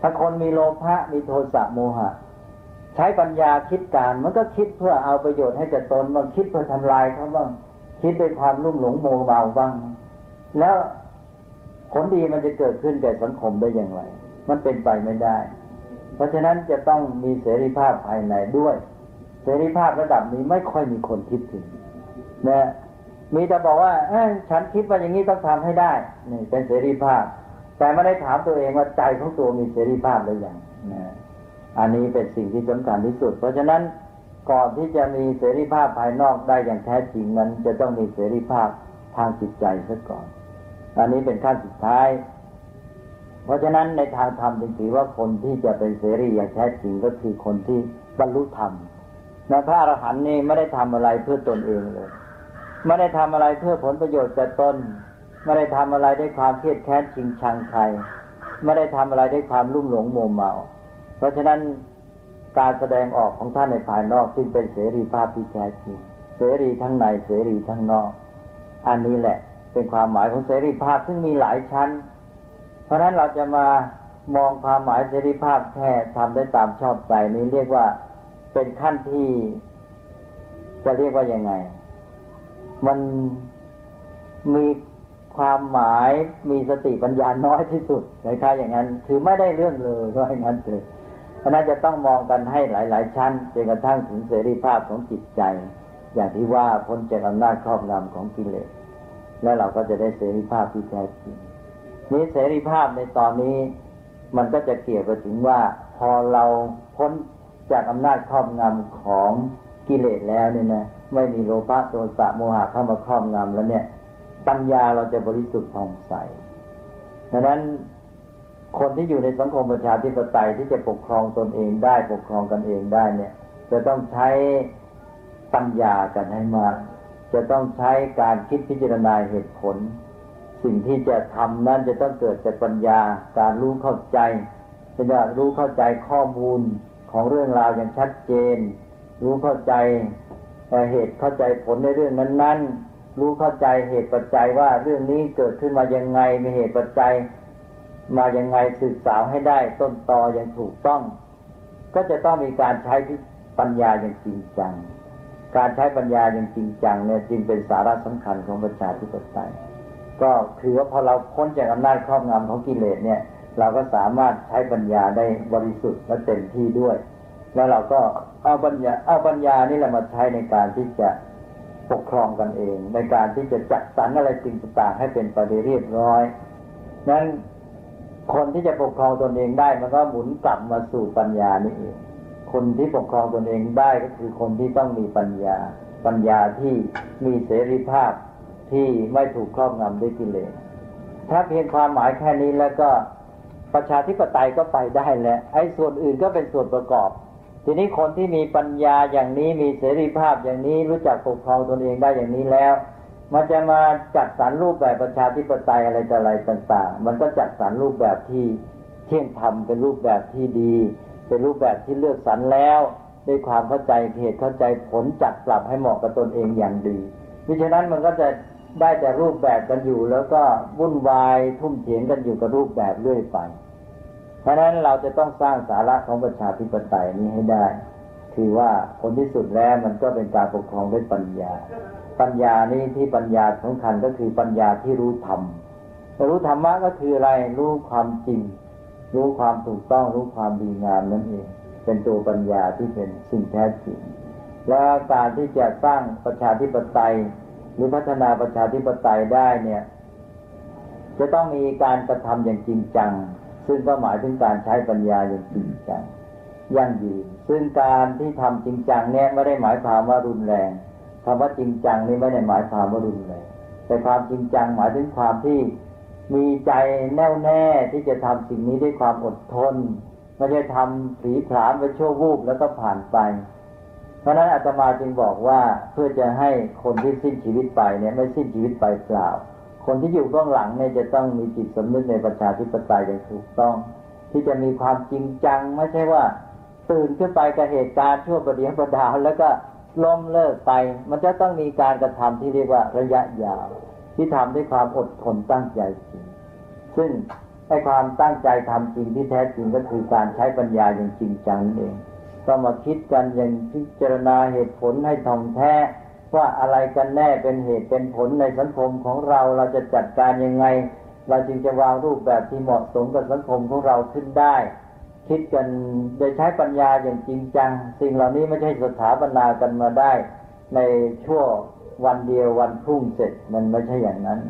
ถ้าคนมีโลภะมีโทสะโมหะ ใช้ปัญญาคิดการมันก็คิดเพื่อเอาประโยชน์ให้กับตนบางคิดเพื่อทำลายเขาบ้างคิดด้วยความรุ่มหลงโมเมาบ้าง แล้วผลดีมันจะเกิดขึ้นแก่สังคมได้อย่างไร มันเป็นไปไม่ได้ เพราะฉะนั้นจะต้องมีเสรีภาพภายในด้วย เสรีภาพระดับนี้ไม่ค่อยมีคนคิดถึงนะ มีแต่บอกว่าฉันคิดว่าอย่างนี้ต้องทำให้ได้นี่เป็นเสรีภาพ แต่ไม่ได้ถามตัวเองว่าใจของตัวมีเสรีภาพหรือยังนะอันนี้เป็นสิ่งที่สำคัญที่สุด เพราะฉะนั้นก่อนที่จะมีเสรีภาพภายนอกได้อย่างแท้จริงนั้น จะต้องมีเสรีภาพทางจิตใจซะก่อน อันนี้เป็นขั้นสุดท้าย เพราะฉะนั้นในทางธรรมจึงถือว่าคนที่จะเป็นเสรีอย่างแท้จริงก็คือคนที่บรรลุธรรมนะพระอรหันต์นี่ไม่ได้ทำอะไรเพื่อตนเองเลย ไม่ได้ทำอะไรเพื่อผลประโยชน์แก่ตนไม่ได้ทำอะไรด้วยความเครียดแค้นชิงชังใครไม่ได้ทำอะไรด้วยความลุ่มหลงโมเมา เพราะฉะนั้นการแสดงออกของท่านในภายนอกจึงเป็นเสรีภาพที่แท้จริงเสรีทั้งในเสรีทั้งนอก อันนี้แหละเป็นความหมายของเสรีภาพซึ่งมีหลายชั้น เพราะฉะนั้นเราจะมามองความหมายเสรีภาพแค่ทำได้ตามชอบใจนี้เรียกว่าเป็นขั้นที่จะเรียกว่ายังไง มันมีความหมายมีสติปัญญาน้อยที่สุดคล้ายๆอย่างนั้นคือไม่ได้เรื่องเลยว่าอย่างนั้นเลยเพราะนั้นจะต้องมองกันให้หลาย ๆ ชั้นจนกระทั่งถึงเสรีภาพของจิตใจ อย่างที่ว่าพ้นจากอำนาจครอบงำของกิเลสแล้วเราก็จะได้เสรีภาพที่แท้จริงนี้เสรีภาพในตอนนี้ มันก็จะเกี่ยวไปถึงว่า พอเราพ้นจากอำนาจครอบงำของกิเลสแล้วเนี่ยนะ ไม่มีโลภะโทสะโมหะเข้ามาครอบงำแล้วเนี่ย ปัญญาเราจะบริสุทธิ์ผ่องใสดังนั้นคนที่อยู่ในสังคมประชาธิปไตยที่จะปกครองตนเองได้ปกครองกันเองได้เนี่ย จะต้องใช้ปัญญากันให้มากจะต้องใช้การคิดพิจารณาเหตุผล สิ่งที่จะทำนั้นจะต้องเกิดจากปัญญาการรู้เข้าใจจะรู้เข้าใจข้อมูลของเรื่องราวอย่างชัดเจน รู้เข้าใจ เหตุเข้าใจผลในเรื่องนั้น ๆ รู้เข้าใจเหตุปัจจัยว่าเรื่องนี้เกิดขึ้นมายังไงมีเหตุปัจจัย มายังไงศึกษาให้ได้ต้นตออย่างถูกต้อง ก็จะต้องมีการใช้ปัญญาอย่างจริงจัง การใช้ปัญญาอย่างจริงจังเนี่ยจึงเป็นสาระสำคัญของประชาธิปไตยก็คือว่าพอเราพ้นจากอำนาจครอบงำของกิเลสเนี่ย เราก็สามารถใช้ปัญญาได้บริสุทธิ์และเต็มที่ด้วย แล้วเราก็เอาปัญญาเอาปัญญานี่แหละมาใช้ในการที่จะปกครองกันเอง ในการที่จะจัดสรรอะไรสิ่งต่างๆให้เป็นไปเรียบร้อย นั้นคนที่จะปกครองตนเองได้มันก็หมุนกลับมาสู่ปัญญานี่เองคนที่ปกครองตนเองได้ก็คือคนที่ต้องมีปัญญา ปัญญาที่มีเสรีภาพที่ไม่ถูกครอบงำด้วยกิเลสถ้าเพียงความหมายแค่นี้แล้วก็ประชาธิปไตยก็ไปได้แล้วไอ้ส่วนอื่นก็เป็นส่วนประกอบ ทีนี้คนที่มีปัญญาอย่างนี้มีเสรีภาพอย่างนี้รู้จักปกครองตนเองได้อย่างนี้แล้ว มันจะมาจัดสรรรูปแบบประชาธิปไตยอะไรต่ออะไรต่าง ๆ มันก็จัดสรรรูปแบบที่เที่ยงธรรมเป็นรูปแบบที่ดี เป็นรูปแบบที่เลือกสรรแล้วด้วยความเข้าใจเหตุเข้าใจผลจัดปรับให้เหมาะกับตนเองอย่างดีเพราะฉะนั้นมันก็จะได้แต่รูปแบบกันอยู่ แล้วก็วุ่นวายทุ่มเถียงกันอยู่กับรูปแบบเรื่อยไป เพราะฉะนั้นเราจะต้องสร้างสาระของประชาธิปไตยนี้ให้ได้ คือว่าผลที่สุดแล้วมันก็เป็นการปกครองด้วยปัญญา ปัญญานี้ที่ปัญญาสำคัญก็คือปัญญาที่รู้ธรรมรู้ธรรมะก็คืออะไรรู้ความจริง รู้ความถูกต้องรู้ความดีงามนั่นเอง เป็นตัวปัญญาที่เป็นสิ่งแท้จริง และการที่จะสร้างประชาธิปไตย หรือพัฒนาประชาธิปไตยได้เนี่ย จะต้องมีการกระทำอย่างจริงจัง ซึ่งก็หมายถึงการใช้ปัญญาอย่างจริงจังยั่งยืน ซึ่งการที่ทำจริงจังเนี่ยไม่ได้หมายความว่ารุนแรงคำว่าจริงจังนี่ไม่ได้หมายความว่ารุนแรงแต่ความจริงจังหมายถึงความที่มีใจแน่วแน่ที่จะทำสิ่งนี้ด้วยความอดทนไม่ได้ทำผีผลามไปชั่ววูบแล้วก็ผ่านไป เพราะนั้นอาตมาจึงบอกว่าเพื่อจะให้คนที่สิ้นชีวิตไปเนี่ยไม่สิ้นชีวิตไปเปล่า คนที่อยู่เบื้องหลังเนี่ยจะต้องมีจิตสำนึกในประชาธิปไตยอย่างถูกต้อง ที่จะมีความจริงจังไม่ใช่ว่า ตื่นขึ้นไปกับเหตุการณ์ชั่วประเดี๋ยวประดาวแล้วก็ล้มเลิกไป มันจะต้องมีการกระทำที่เรียกว่าระยะยาว ที่ทำด้วยความอดทนตั้งใจจริง ซึ่งไอ้ความตั้งใจทำจริงที่แท้จริงก็คือการใช้ปัญญาอย่างจริงจังนั่นเองต้องมาคิดกันอย่างพิจารณาเหตุผลให้ท่องแท้ ว่าอะไรกันแน่เป็นเหตุเป็นผลในสังคมของเราเราจะจัดการยังไง เราจึงจะวางรูปแบบที่เหมาะสมกับสังคมของเราขึ้นได้ คิดกันโดยใช้ปัญญาอย่างจริงจัง สิ่งเหล่านี้ไม่ใช่สถาปนากันมาได้ ในชั่ววันเดียววันพรุ่งเสร็จมันไม่ใช่อย่างนั้น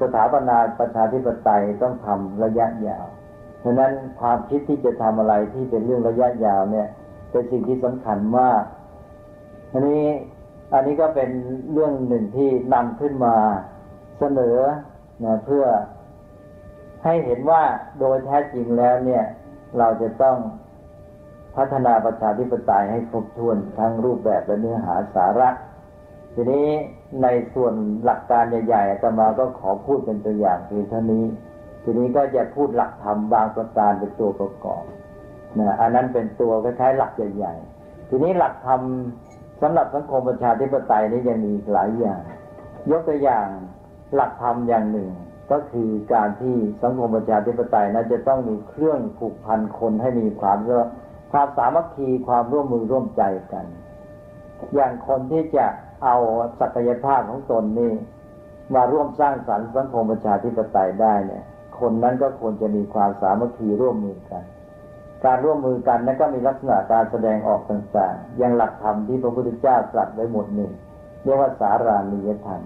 สถาปนาประชาธิปไตยต้องทำระยะยาวเพราะนั้นความคิดที่จะทำอะไรที่เป็นเรื่องระยะยาวเนี่ย เป็นสิ่งที่สำคัญมากอันนี้ อันนี้ก็เป็นเรื่องหนึ่งที่นำขึ้นมาเสนอนะเพื่อให้เห็นว่าโดยแท้จริงแล้วเนี่ย เราจะต้องพัฒนาประชาธิปไตยให้ครบถ้วนทั้งรูปแบบและเนื้อหาสาระ ทีนี้ในส่วนหลักการใหญ่ๆอาตมาก็ขอพูดเป็นตัวอย่างเพียงเท่านี้ ทีนี้ก็จะพูดหลักธรรมบางประการเป็นตัวประกอบนะอันนั้นเป็นตัวคล้ายๆหลักใหญ่ ๆ ทีนี้หลักธรรม สำหรับสังคมประชาธิปไตยนี้ยังมีหลายอย่าง ยกตัวอย่างหลักธรรมอย่างหนึ่ง ก็คือการที่สังคมประชาธิปไตยนั้นจะต้องมีเครื่องผูกพันคนให้มีความความสามัคคีความร่วมมือร่วมใจกัน อย่างคนที่จะเอาศักยภาพของตนนี่มาร่วมสร้างสรรค์สังคมประชาธิปไตยได้เนี่ย คนนั้นก็ควรจะมีความสามัคคีร่วมมือกัน การร่วมมือกันนั้นก็มีลักษณะการแสดงออกต่างๆ อย่างหลักธรรมที่พระพุทธเจ้าตรัสไว้หมดหนึ่งเรียกว่าสารานิยธรรม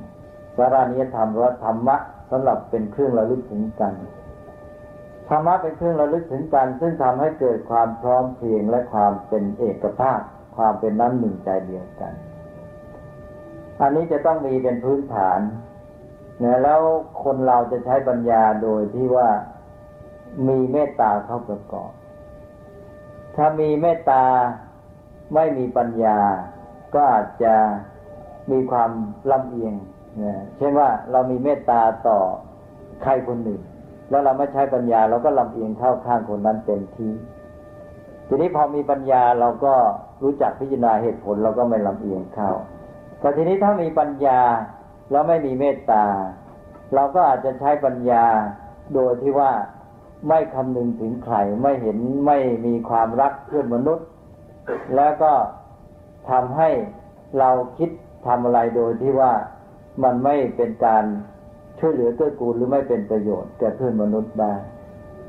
สารานิยธรรมว่าธรรมะสำหรับเป็นเครื่องระลึกถึงกันธรรมะเป็นเครื่องระลึกถึงกัน ซึ่งทำให้เกิดความพร้อมเพรียงและความเป็นเอกภาพ ความเป็นน้ำหนึ่งใจเดียวกัน อันนี้จะต้องมีเป็นพื้นฐานนะแล้วคนเราจะใช้ปัญญาโดยที่ว่ามีเมตตาเข้าประกอบ ถ้ามีเมตตาไม่มีปัญญา ก็อาจจะมีความลำเอียงเช่นว่าเรามีเมตตาต่อใครคนหนึ่ง แล้วเราไม่ใช้ปัญญาเราก็ลำเอียงเข้าข้างคนนั้นเต็มที่ทีนี้พอมีปัญญาเราก็รู้จักพิจารณาเหตุผลเราก็ไม่ลำเอียงเข้าแต่ทีนี้ถ้ามีปัญญาแล้วไม่มีเมตตา เราก็อาจจะใช้ปัญญาโดยที่ว่า ไม่คำนึงถึงใครไม่เห็นไม่มีความรักเพื่อนมนุษย์ แล้วก็ทำให้เราคิดทำอะไรโดยที่ว่ามันไม่เป็นการช่วยเหลือเกื้อกูลหรือไม่เป็นประโยชน์แก่เพื่อนมนุษย์ได้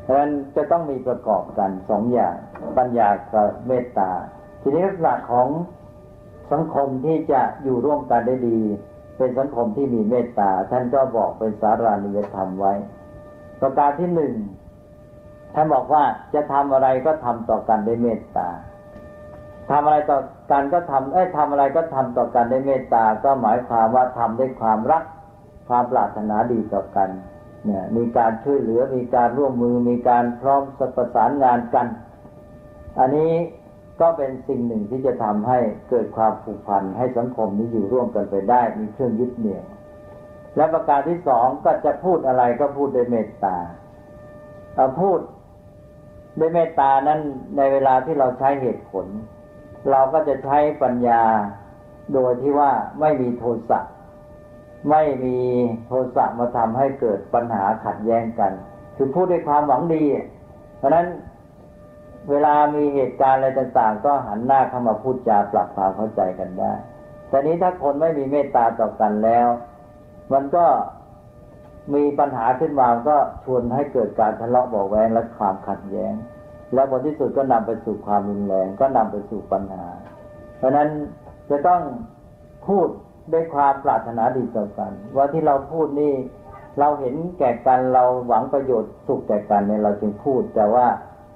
เพราะฉะนั้นจะต้องมีประกอบกันสองอย่างปัญญากับเมตตา ทีนี้ลักษณะของสังคมที่จะอยู่ร่วมกันได้ดี เป็นสังคมที่มีเมตตา ท่านก็บอกเป็นสารานิยธรรมไว้ ประการที่หนึ่ง ท่านบอกว่าจะทำอะไรก็ทำต่อกันด้วยเมตตาทำอะไรต่อกันก็ทำเอ้ยทำอะไรก็ทำต่อกันด้วยเมตตา ก็หมายความว่าทำด้วยความรัก ความปรารถนาดีต่อกันเนี่ยมีการช่วยเหลือ มีการร่วมมือ มีการพร้อมประสานงานกัน อันนี้ก็เป็นสิ่งหนึ่งที่จะทำให้เกิดความผูกพันให้สังคมนี้อยู่ร่วมกันไปได้ มีเครื่องยึดเหนี่ยว และประการที่สองก็จะพูดอะไรก็พูดด้วยเมตตาพูด ด้วยเมตตานั้นในเวลาที่เราใช้เหตุผล เราก็จะใช้ปัญญาโดยที่ว่าไม่มีโทสะไม่มีโทสะมาทำให้เกิดปัญหาขัดแย้งกัน คือพูดด้วยความหวังดี เพราะนั้นเวลามีเหตุการณ์อะไรต่างๆ ก็หันหน้าเข้ามาพูดจาปรับความเข้าใจกันได้ แต่นี้ถ้าคนไม่มีเมตตาต่อกันแล้ว มันก็ มีปัญหาขึ้นมาก็ชวนให้เกิดการทะเลาะเบาแวงและความขัดแย้ง และผลที่สุดก็นำไปสู่ความรุนแรงก็นำไปสู่ปัญหา เพราะนั้นจะต้องพูดด้วยความปรารถนาดีต่อกัน ว่าที่เราพูดนี่เราเห็นแก่กันเราหวังประโยชน์สุขแก่กันเนี่ยเราจึงพูด แต่ว่า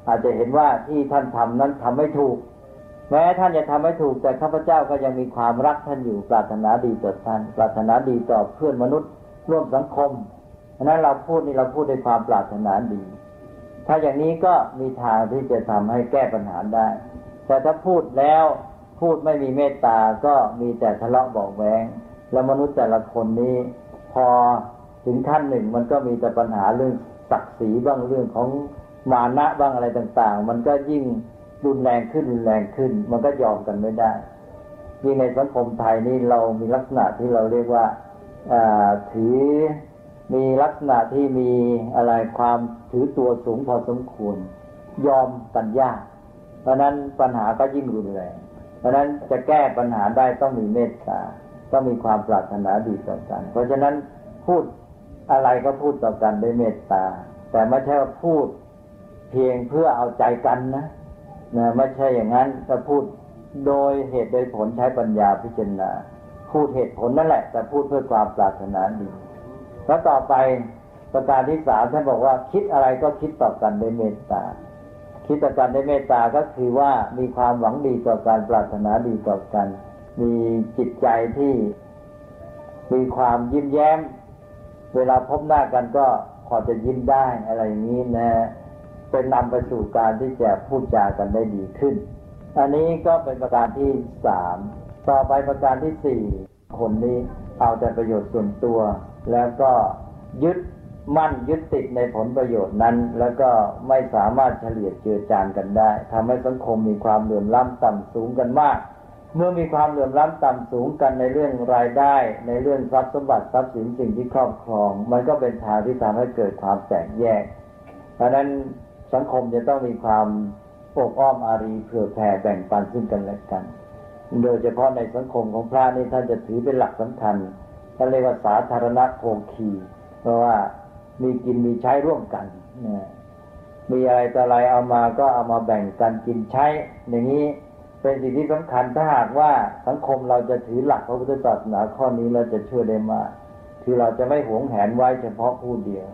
อาจจะเห็นว่าที่ท่านทำนั้นทำไม่ถูก แม้ท่านจะทำไม่ถูกแต่ข้าพเจ้าก็ยังมีความรักท่านอยู่ปรารถนาดีต่อท่าน ปรารถนาดีต่อเพื่อนมนุษย์ร่วมสังคม เพราะนั้นเราพูดนี่เราพูดด้วยความปรารถนาดี ถ้าอย่างนี้ก็มีทางที่จะทำให้แก้ปัญหาได้ แต่ถ้าพูดแล้วพูดไม่มีเมตตา ก็มีแต่ทะเลาะบอกแวงแล้วมนุษย์แต่ละคนนี้พอถึงขั้นหนึ่งมันก็มีแต่ปัญหาเรื่องศักดิ์ศรีบ้างเรื่องของมานะบ้างอะไรต่างๆ มันก็ยิ่งรุนแรงขึ้นรุนแรงขึ้น มันก็ยอมกันไม่ได้ยิ่งในสังคมไทยนี่เรามีลักษณะที่เราเรียกว่าถือ มีลักษณะที่มีอะไรความถือตัวสูงพอสมควร ยอมกันยาก เพราะนั้นปัญหาก็ยิ่งรุนแรงเพราะนั้นจะแก้ปัญหาได้ต้องมีเมตตาต้องมีความปรารถนาดีต่อกัน เพราะฉะนั้นพูดอะไรก็พูดต่อกันด้วยเมตตา แต่ไม่ใช่ว่าพูดเพียงเพื่อเอาใจกันนะนะไม่ใช่อย่างนั้นจะพูดโดยเหตุโดยผลใช้ปัญญาพิจารณาพูดเหตุผลนั่นแหละ แต่พูดเพื่อความปรารถนาดี แล้วต่อไปประการที่สามท่านบอกว่าคิดอะไรก็คิดต่อกันด้วยเมตตา คิดต่อกันด้วยเมตตาก็คือว่ามีความหวังดีต่อการปรารถนาดีต่อกัน มีจิตใจที่มีความยิ้มแย้ม เวลาพบหน้ากันก็พอจะยิ้มได้อะไรอย่างนี้นะเป็นนำไปสู่การที่จะพูดจากันได้ดีขึ้น อันนี้ก็เป็นประการที่สามต่อไปประการที่สี่คนนี้เอาแต่ประโยชน์ส่วนตัว แล้วก็ยึดมั่นยึดติดในผลประโยชน์นั้น แล้วก็ไม่สามารถเฉลี่ยเจือจานกันได้ทำให้สังคมมีความเหลื่อมล้ำต่ำสูงกันมาก เมื่อมีความเหลื่อมล้ำต่ำสูงกันในเรื่องรายได้ ในเรื่องทรัพย์สมบัติทรัพย์สินสิ่งที่ครอบครอง มันก็เป็นทางที่ทำให้เกิดความแตกแยก เพราะนั้นสังคมจะต้องมีความอบอ้อมอารีเผื่อแผ่แบ่งปันซึ่งกันและกัน โดยเฉพาะในสังคมของพระนี่ท่านจะถือเป็นหลักสำคัญ ท่านเรียกว่าสาธารณโภคี เพราะว่ามีกินมีใช้ร่วมกันนะมีอะไรต่ออะไรเอามาก็เอามาแบ่งกันกินใช้ อย่างนี้เป็นสิ่งที่สำคัญถ้าหากว่าสังคมเราจะถือหลักพระพุทธศาสนาข้อนี้เราจะช่วยได้มากคือเราจะไม่หวงแหนไว้เฉพาะผู้เดียว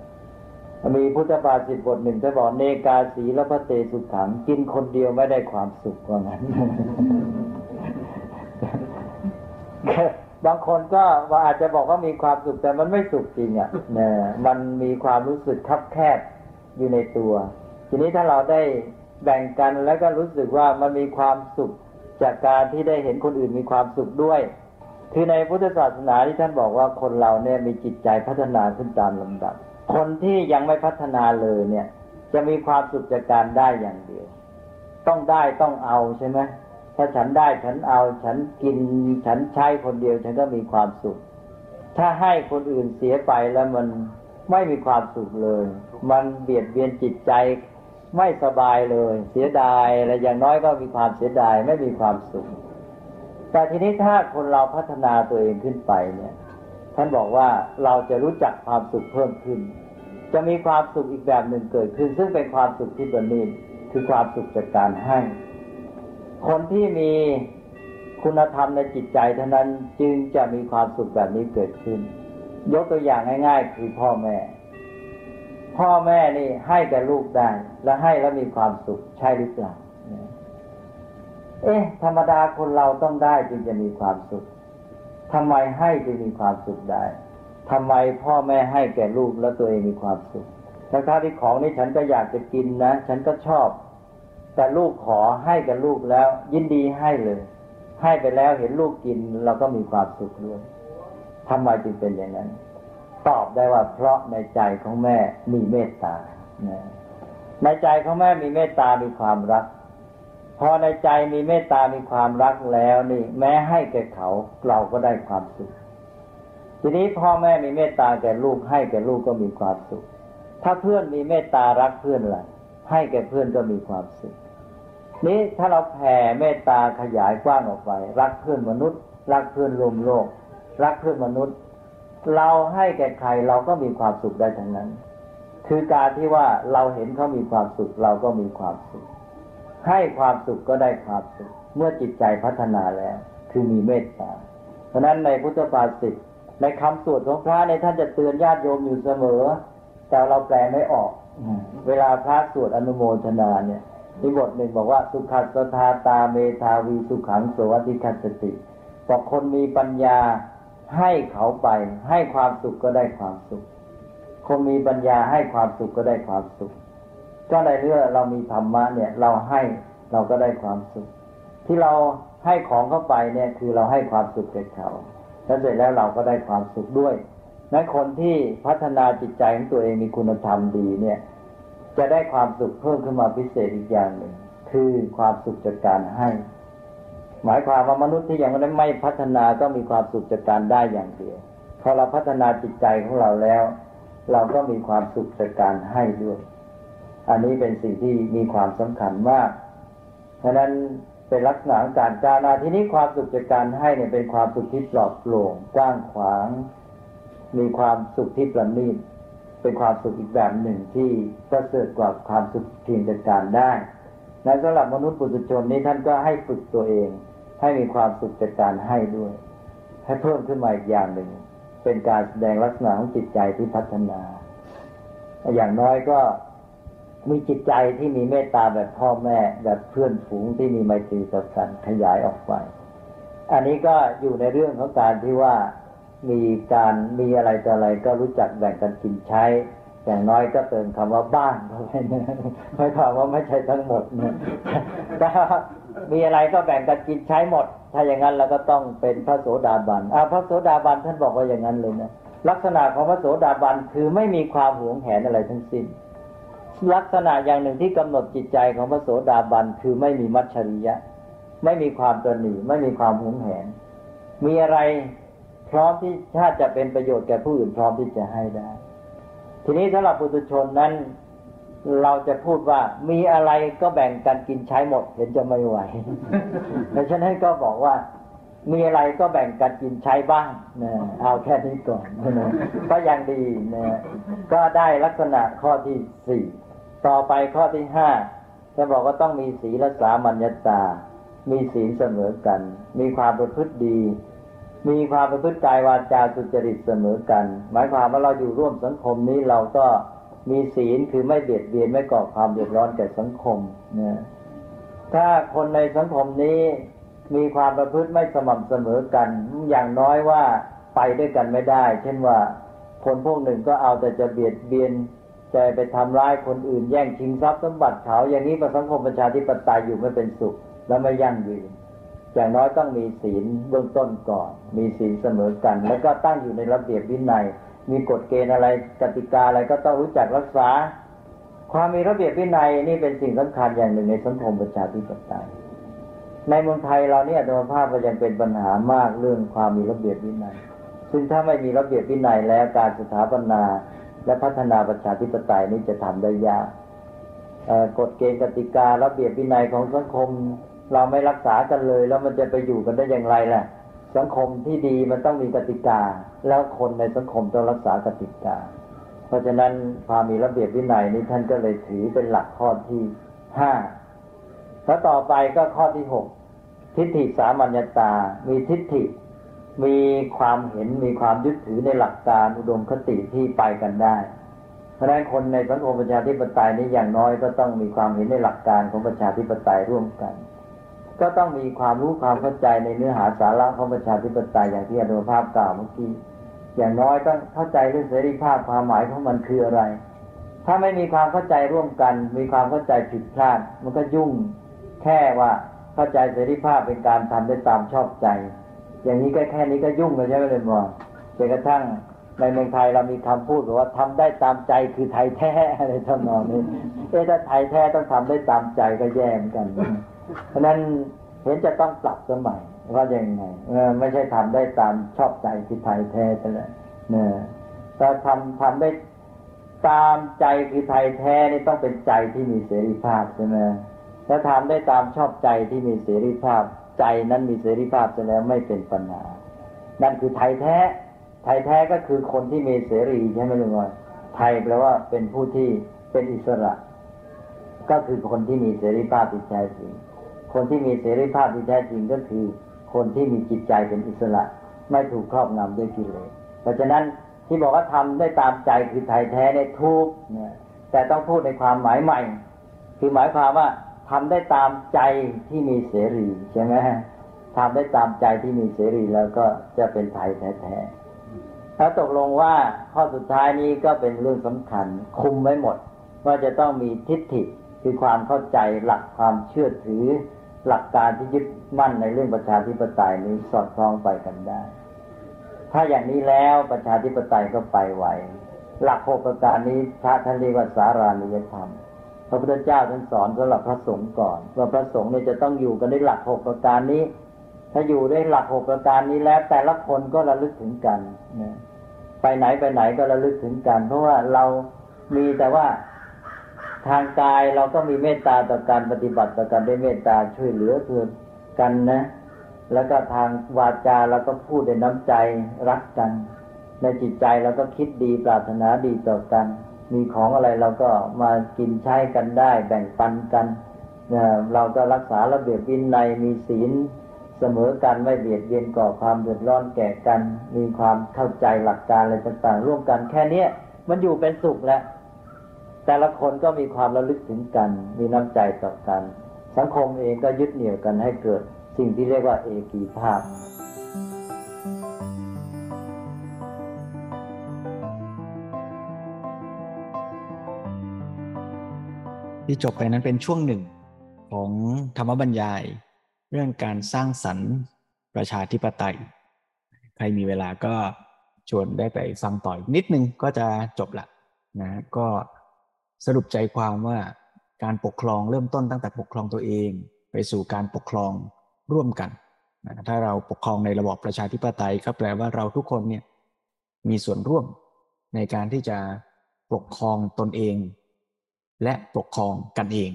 มีพุทธบาษิตบทหนึ่งจะบอกเนกาสีและพระเตสุขัง กินคนเดียวไม่ได้ความสุขว่างั้น บางคนก็ว่าอาจจะบอกว่ามีความสุขแต่มันไม่สุขจริงอะเนี่ยมันมีความรู้สึกคับแคบอยู่ในตัว ทีนี้ถ้าเราได้แบ่งกันแล้วก็รู้สึกว่ามันมีความสุขจากการที่ได้เห็นคนอื่นมีความสุขด้วย คือในพุทธศาสนาที่ท่านบอกว่าคนเราเนี่ยมีจิตใจพัฒนาขึ้นตามลำดับ คนที่ยังไม่พัฒนาเลยเนี่ย จะมีความสุขจากการได้อย่างเดียว ต้องได้ต้องเอาใช่ไหม ถ้าฉันได้ฉันเอาฉันกินฉันใช้คนเดียว ฉันก็มีความสุข ถ้าให้คนอื่นเสียไปแล้วมันไม่มีความสุขเลย มันเบียดเบียนจิตใจไม่สบายเลย เสียดายและอย่างน้อยก็มีความเสียดายไม่มีความสุข แต่ทีนี้ถ้าคนเราพัฒนาตัวเองขึ้นไปเนี่ย ท่านบอกว่าเราจะรู้จักความสุขเพิ่มขึ้น จะมีความสุขอีกแบบหนึ่งเกิดขึ้น ซึ่งเป็นความสุขที่ประณีตคือความสุขจากการให้ คนที่มีคุณธรรมในจิตใจเท่านั้นจึงจะมีความสุขแบบนี้เกิดขึ้น ยกตัวอย่างง่าย ๆ คือพ่อแม่ พ่อแม่นี่ให้แก่ลูกได้ และให้แล้วมีความสุขใช่หรือเปล่าเอ๊ะ ธรรมดาคนเราต้องได้จึงจะมีความสุขทำไมให้จึงมีความสุขได้ทำไมพ่อแม่ให้แก่ลูกแล้วตัวเองมีความสุขทั้งที่ของนี้ฉันก็อยากจะกินนะ ฉันก็ชอบ แต่ลูกขอให้กับลูกแล้ว ยินดีให้เลย ให้ไปแล้วเห็นลูกกินเราก็มีความสุขด้วยทำไมจึงเป็นอย่างนั้น ตอบได้ว่าเพราะในใจของแม่มีเมตตาในใจของแม่มีเมตตามีความรัก พอในใจมีเมตตามีความรักแล้วนี่ แม้ให้แก่เขาเราก็ได้ความสุขทีนี้พ่อแม่มีเมตตาแก่ลูกให้แก่ลูกก็มีความสุข ถ้าเพื่อนมีเมตตารักเพื่อนล่ะ ให้แก่เพื่อนก็มีความสุขนี้ถ้าเราแผ่เมตตาขยายกว้างออกไป รักเพื่อนมนุษย์ รักเพื่อนรวมโลก รักเพื่อนมนุษย์ เราให้แก่ใครเราก็มีความสุขได้ทั้งนั้น คือการที่ว่าเราเห็นเขามีความสุขเราก็มีความสุข ให้ความสุขก็ได้ความสุข เมื่อจิตใจพัฒนาแล้ว คือมีเมตตาเพราะนั้นในพุทธภาษิตในคำสวดของพระในท่านจะเตือนญาติโยมอยู่เสมอ แต่เราแปลไม่ออก เวลาพระสวดอนุโมทนาเนี่ยมีบทหนึ่งบอกว่า สุขัสธาตาเมธาวีสุขังโสอธิคัสติบอกคนมีปัญญาให้เขาไป ให้ความสุขก็ได้ความสุข คนมีปัญญาให้ความสุขก็ได้ความสุข ก็ในเรื่องเรามีธรรมะเนี่ย เราให้เราก็ได้ความสุข ที่เราให้ของเข้าไปเนี่ย คือเราให้ความสุขแก่เขาแล้วเสร็จแล้วเราก็ได้ความสุขด้วย นั้นคนที่พัฒนาจิตใจของตัวเองมีคุณธรรมดีเนี่ย จะได้ความสุขเพิ่มขึ้นมาพิเศษอีกอย่างหนึ่ง คือความสุขจากการให้ หมายความว่ามนุษย์ที่ยังไม่พัฒนาก็มีความสุขจากการได้อย่างเดียวพอเราพัฒนาจิตใจของเราแล้ว เราก็มีความสุขจากการให้ด้วย อันนี้เป็นสิ่งที่มีความสำคัญมาก เพราะนั้นเป็นลักษณะการกานาที่นี้ความสุขจากการให้เนี่ยเป็นความสุขที่ปลอดโปร่งกว้างขวาง มีความสุขที่ประณีตเป็นความสุขอีกแบบหนึ่งที่ประเสริฐกว่าความสุขเพียงจากการได้ในสำหรับมนุษย์ปุถุชนนี้ท่านก็ให้ฝึกตัวเอง ให้มีความสุขจากการให้ด้วย ให้เพิ่มขึ้นมาอีกอย่างหนึ่ง เป็นการแสดงลักษณะของจิตใจที่พัฒนา อย่างน้อยก็มีจิตใจที่มีเมตตาแบบพ่อแม่แบบเพื่อนฝูงที่มีไมตรีต่อกันขยายออกไป อันนี้ก็อยู่ในเรื่องของการที่ว่า มีการมีอะไรต่ออะไรก็รู้จักแบ่งกันกินใช้ อย่างน้อยก็เติมคำว่าบ้านเข้าไปนะไม่ถามว่าไม่ใช่ทั้งหมดนะก็มีอะไรก็แบ่งกันกินใช้หมด ถ้าอย่างนั้นเราก็ต้องเป็นพระโสดาบันอ่าพระโสดาบันท่านบอกว่าอย่างนั้นเลยนะลักษณะของพระโสดาบันคือไม่มีความหวงแหนอะไรทั้งสิ้น ลักษณะอย่างหนึ่งที่กำหนดจิตใจของพระโสดาบันคือไม่มีมัจฉริยะ ไม่มีความตนีไม่มีความหวงแหน มีอะไร พร้อมที่ถ้าจะเป็นประโยชน์แก่ผู้อื่นพร้อมที่จะให้ได้ ทีนี้สำหรับปุถุชนนั้น เราจะพูดว่ามีอะไรก็แบ่งกันกินใช้หมดเห็นจะไม่ไหวดังนั้นก็บอกว่ามีอะไรก็แบ่งกันกินใช้บ้างนะเอาแค่นี้ก่อนนะก็ยังดีนะก็ได้ลักษณะข้อที่สี่ต่อไปข้อที่ห้าจะบอกว่าต้องมีศีลสามัญญตา มีศีลเสมอกัน มีความประพฤติดี มีความประพฤติกายวาจาสุจริตเสมอกัน หมายความว่าเราอยู่ร่วมสังคมนี้เราก็มีศีลคือไม่เบียดเบียนไม่ก่อความเดือดร้อนแก่สังคมนะถ้าคนในสังคมนี้มีความประพฤติไม่สม่ำเสมอกัน อย่างน้อยว่าไปด้วยกันไม่ได้ เช่นว่าคนพวกหนึ่งก็เอาแต่จะเบียดเบียนจะไปทำร้ายคนอื่นแย่งชิงทรัพย์สมบัติเขาอย่างนี้ประสังคมประชาธิปไตยอยู่ไม่เป็นสุข และไม่ยั่งยืน อย่างน้อยต้องมีศีลเบื้องต้นก่อน มีศีลเสมอกัน แล้วก็ตั้งอยู่ในระเบียบวินัย มีกฎเกณฑ์อะไรกติกาอะไรก็ต้องรู้จักรักษา ความมีระเบียบวินัยนี่เป็นสิ่งสำคัญอย่างหนึ่งในสังคมประชาธิปไตยในเมืองไทยเราเนี่ยธรรมภาพก็ยังเป็นปัญหามากเรื่องความมีระเบียบวินัย ซึ่งถ้าไม่มีระเบียบวินัยแล้วการสถาปนาและพัฒนาประชาธิปไตยนี้จะทำได้ยากกฎเกณฑ์กติการะเบียบวินัยของสังคม เราไม่รักษากันเลย แล้วมันจะไปอยู่กันได้อย่างไรล่ะ สังคมที่ดีมันต้องมีกติกา แล้วคนในสังคมต้องรักษากติกา เพราะฉะนั้นความมีระเบียบวินัยนี้ท่านก็เลยถือเป็นหลักข้อที่ห้าแล้วต่อไปก็ข้อที่หกทิฏฐิสามัญญตา มีทิฏฐิ มีความเห็น มีความยึดถือในหลักการอุดมคติที่ไปกันได้ เพราะฉะนั้นคนในสังคมประชาธิปไตยนี้อย่างน้อยก็ต้องมีความเห็นในหลักการของประชาธิปไตยร่วมกัน ก็ต้องมีความรู้ความเข้าใจในเนื้อหาสาระของประชาธิปไตยอย่างที่อาจารย์ภาพกล่าวเมื่อกี้อย่างน้อยต้องเข้าใจเรื่องเสรีภาพความหมายของมันคืออะไร ถ้าไม่มีความเข้าใจร่วมกัน มีความเข้าใจผิดพลาด มันก็ยุ่งแค่ว่าเข้าใจเสรีภาพเป็นการทำได้ตามชอบใจ อย่างนี้ก็แค่นี้ก็ยุ่งเลยใช่ไหมเลยมอจนกระทั่งในเมืองไทยเรามีคำพูดว่าทำได้ตามใจคือไทยแท้อะไรทำนองนี้เอ๊ะถ้าไทยแท้ต้องทำได้ตามใจก็แย่เหมือนกัน เพราะนั้นเห็นจะต้องปรับสมัยว่าอย่างไงไม่ใช่ทำได้ตามชอบใจคือไทยแท้แต่ละนี่ยถ้าทำทำได้ตามใจคือไทยแท้นี่ต้องเป็นใจที่มีเสรีภาพใช่ไหมถ้าทำได้ตามชอบใจที่มีเสรีภาพ ใจนั้นมีเสรีภาพจะแล้วไม่เป็นปัญหา นั่นคือไทยแท้ ไทยแท้ก็คือคนที่มีเสรีใช่ไหมลุงว่าไทยแปลว่าเป็นผู้ที่เป็นอิสระ ก็คือคนที่มีเสรีภาพที่แท้จริง คนที่มีเสรีภาพที่แท้จริงก็คือ คนที่มีจิตใจเป็นอิสระ ไม่ถูกครอบงำด้วยกิเลสเพราะฉะนั้นที่บอกว่าทำได้ตามใจคือไทยแท้ในทุกเนี่ยแต่ต้องพูดในความหมายใหม่ คือหมายความว่าทำได้ตามใจที่มีเสรีใช่ไหมทำได้ตามใจที่มีเสรีแล้วก็จะเป็นไทยแท้ๆถ้าตกลงว่าข้อสุดท้ายนี้ก็เป็นเรื่องสำคัญ คุมไว้หมด ว่าจะต้องมีทิฏฐิคือความเข้าใจหลักความเชื่อถือ หลักการที่ยึดมั่นในเรื่องประชาธิปไตยนี้สอดคล้องไปกันได้ ถ้าอย่างนี้แล้วประชาธิปไตยก็ไปไหว หลักหกประการนี้พระท่านเรียกว่าสารานิยธรรม พระพุทธเจ้าท่านสอนสำหรับพระสงฆ์ก่อน ว่าพระสงฆ์เนี่ยจะต้องอยู่กันในหลักหกประการนี้ ถ้าอยู่ในหลักหกประการนี้แล้ว แต่ละคนก็ระลึกถึงกันนะไปไหนไปไหนก็ระลึกถึงกัน เพราะว่าเรามีแต่ว่า ทางกายเราก็มีเมตตาต่อการปฏิบัติต่อการได้เมตตาช่วยเหลือเพื่อกันนะ แล้วก็ทางวาจาเราก็พูดในน้ำใจรักกัน ในจิตใจเราก็คิดดีปรารถนาดีต่อกัน มีของอะไรเราก็มากินใช้กันได้ แบ่งปันกันเราก็รักษาระเบียบวินัยมีศีลเสมอกันไม่เบียดเบียนก่อความเดือดร้อนแก่กัน มีความเข้าใจหลักการอะไรต่างๆ ร่วมกันแค่เนี้ยมันอยู่เป็นสุขแล้ว แต่ละคนก็มีความระลึกถึงกัน มีน้ำใจต่อกัน สังคมเองก็ยึดเหนี่ยวกันให้เกิดสิ่งที่เรียกว่าเอกีภาพที่จบไปนั้นเป็นช่วงหนึ่งของธรรมบรรยาย เรื่องการสร้างสรรค์ประชาธิปไตย ใครมีเวลาก็ชวนได้ไปฟังต่ออีกนิดนึงก็จะจบละนะก็ สรุปใจความว่าการปกครองเริ่มต้นตั้งแต่ปกครองตัวเอง ไปสู่การปกครองร่วมกันนะถ้าเราปกครองในระบอบประชาธิปไตยก็แปลว่าเราทุกคนเนี่ยมีส่วนร่วมในการที่จะปกครองตนเอง และปกครองกันเอง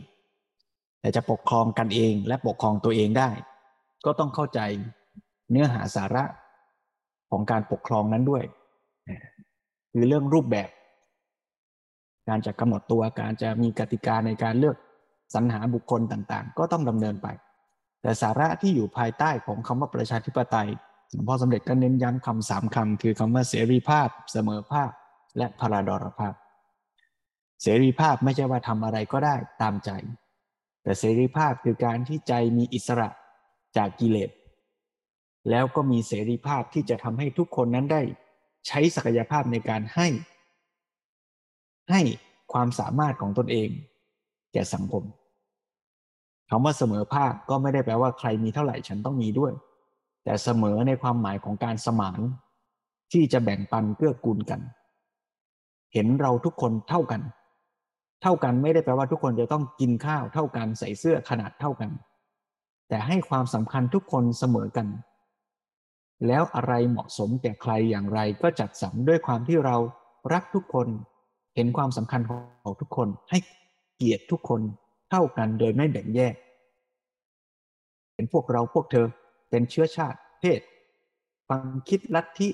แต่จะปกครองกันเองและปกครองตัวเองได้ ก็ต้องเข้าใจเนื้อหาสาระของการปกครองนั้นด้วย คือเรื่องรูปแบบ การจะกำหนดตัวการจะมีกติกาในการเลือกสรรหาบุคคลต่างๆ ก็ต้องดำเนินไป แต่สาระที่อยู่ภายใต้ของคำว่าประชาธิปไตยหลวงพ่อสมเด็จก็เน้นย้ำคำสามคำคือคำว่าเสรีภาพ เสมอภาพและพราดรภาพ เสรีภาพไม่ใช่ว่าทำอะไรก็ได้ตามใจ แต่เสรีภาพคือการที่ใจมีอิสระจากกิเลสแล้วก็มีเสรีภาพที่จะทำให้ทุกคนนั้นได้ ใช้ศักยภาพในการให้ ให้ความสามารถของตนเอง แก่สังคมคำว่าเสมอภาคก็ไม่ได้แปลว่าใครมีเท่าไหร่ฉันต้องมีด้วย แต่เสมอในความหมายของการสมาน ที่จะแบ่งปันเกื้อกูลกัน เห็นเราทุกคนเท่ากัน เท่ากันไม่ได้แปลว่าทุกคนจะต้องกินข้าวเท่ากันใส่เสื้อขนาดเท่ากัน แต่ให้ความสำคัญทุกคนเสมอกัน แล้วอะไรเหมาะสมแก่ใครอย่างไรก็จัดสรรด้วยความที่เรารักทุกคน เห็นความสำคัญของทุกคนให้เกียรติทุกคนเท่ากันโดยไม่แบ่งแยก เป็นพวกเราพวกเธอเป็นเชื้อชาติ เพศ ความคิดลัทธิ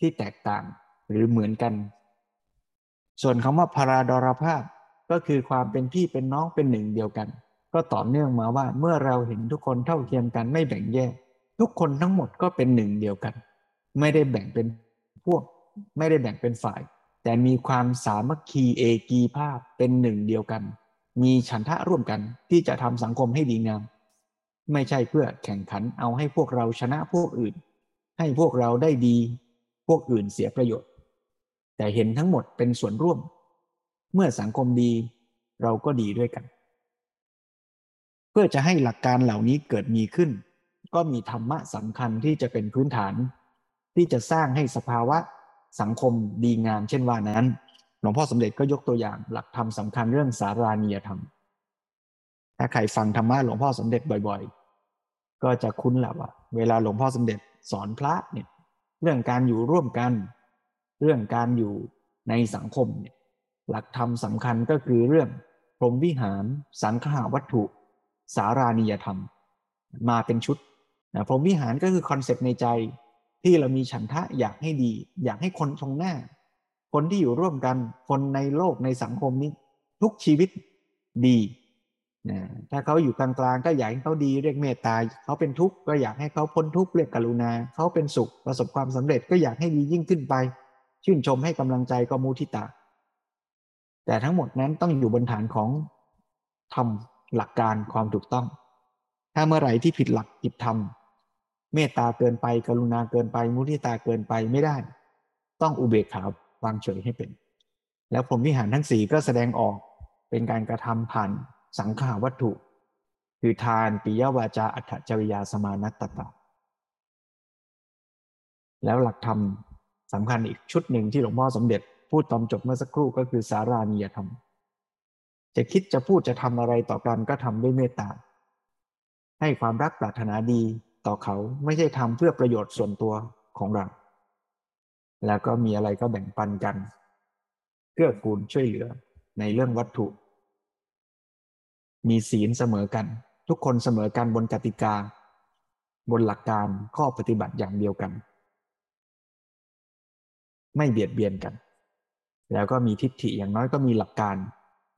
ที่แตกต่างหรือเหมือนกัน ส่วนคำว่าพาราดรภาพก็คือความเป็นพี่เป็นน้องเป็นหนึ่งเดียวกัน ก็ต่อเนื่องมาว่าเมื่อเราเห็นทุกคนเท่าเทียมกันไม่แบ่งแยก ทุกคนทั้งหมดก็เป็นหนึ่งเดียวกัน ไม่ได้แบ่งเป็นพวก ไม่ได้แบ่งเป็นฝ่าย แต่มีความสามัคคีเอกีภาพเป็นหนึ่งเดียวกัน มีฉันทะร่วมกันที่จะทำสังคมให้ดีงาม ไม่ใช่เพื่อแข่งขันเอาให้พวกเราชนะพวกอื่น ให้พวกเราได้ดี พวกอื่นเสียประโยชน์ แต่เห็นทั้งหมดเป็นส่วนร่วม เมื่อสังคมดี เราก็ดีด้วยกัน เพื่อจะให้หลักการเหล่านี้เกิดมีขึ้น ก็มีธรรมะสำคัญที่จะเป็นพื้นฐาน ที่จะสร้างให้สภาวะ สังคมดีงามเช่นว่านั้น หลวงพ่อสมเด็จก็ยกตัวอย่างหลักธรรมสำคัญเรื่องสารานิยธรรม ถ้าใครฟังธรรมะหลวงพ่อสมเด็จบ่อยๆ ก็จะคุ้นแหละว่า เวลาหลวงพ่อสมเด็จสอนพระเนี่ยเรื่องการอยู่ร่วมกัน เรื่องการอยู่ในสังคมเนี่ยหลักธรรมสำคัญก็คือเรื่องพรหมวิหาร สังฆาวัตถุ สารานิยธรรม มาเป็นชุดนะพรหมวิหารก็คือคอนเซปต์ในใจ ที่เรามีฉันทะอยากให้ดี อยากให้คนตรงหน้า คนที่อยู่ร่วมกัน คนในโลกในสังคมนี้ ทุกชีวิตดีนะถ้าเขาอยู่กลางๆก็อยากให้เขาดีเรียกเมตตาเขาเป็นทุกข์ก็อยากให้เขาพ้นทุกข์เรียกกรุณาเขาเป็นสุขประสบความสำเร็จก็อยากให้ดียิ่งขึ้นไป ชื่นชมให้กำลังใจก็มูทิตา แต่ทั้งหมดนั้นต้องอยู่บนฐานของทำหลักการความถูกต้อง ถ้าเมื่อไหร่ที่ผิดหลักผิดธรรม เมตตาเกินไป กรุณาเกินไป มุทิตาเกินไปไม่ได้ ต้องอุเบกขาวางเฉยให้เป็น แล้วพรหมวิหารทั้งสี่ก็แสดงออกเป็นการกระทำผ่านสังขาวัตถุ คือทานปิยวาจาอัตจริยาสมานัตตาแล้วหลักธรรมสำคัญอีกชุดหนึ่งที่หลวงพ่อสมเด็จ พูดตอนจบเมื่อสักครู่ก็คือสารานิยธรรม จะคิดจะพูดจะทำอะไรต่อกันก็ทำด้วยเมตตา ให้ความรักปรารถนาดี ต่อเขาไม่ใช่ทำเพื่อประโยชน์ส่วนตัวของเรา แล้วก็มีอะไรก็แบ่งปันกันเกื้อกูลช่วยเหลือในเรื่องวัตถุ มีศีลเสมอกัน ทุกคนเสมอกันบนกติกา บนหลักการข้อปฏิบัติอย่างเดียวกัน ไม่เบียดเบียนกัน แล้วก็มีทิฏฐิอย่างน้อยก็มีหลักการ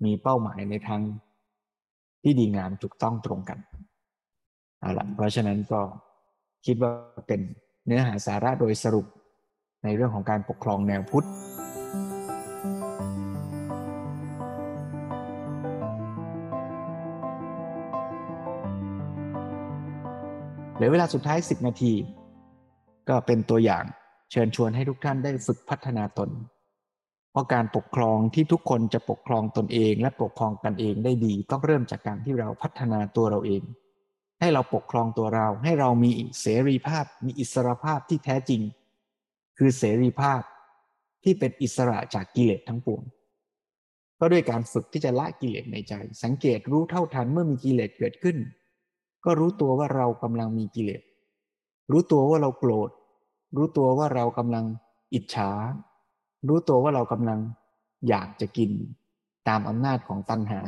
มีเป้าหมายในทางที่ดีงามถูกต้องตรงกัน เอาละเพราะฉะนั้นก็คิดว่าเป็นเนื้อหาสาระโดยสรุปในเรื่องของการปกครองแนวพุทธ เหลือเวลาสุดท้าย 10 นาที ก็เป็นตัวอย่างเชิญชวนให้ทุกท่านได้ฝึกพัฒนาตน เพราะการปกครองที่ทุกคนจะปกครองตนเองและปกครองกันเองได้ดี ต้องเริ่มจากการที่เราพัฒนาตัวเราเอง ให้เราปกครองตัวเรา ให้เรามีเสรีภาพ มีอิสรภาพที่แท้จริง คือเสรีภาพที่เป็นอิสระจากกิเลสทั้งปวง ก็ด้วยการฝึกที่จะละกิเลสในใจ สังเกตรู้เท่าทันเมื่อมีกิเลสเกิดขึ้น ก็รู้ตัวว่าเรากำลังมีกิเลส รู้ตัวว่าเราโกรธ รู้ตัวว่าเรากำลังอิจฉา รู้ตัวว่าเรากำลังอยากจะกินตามอำนาจของตัณหา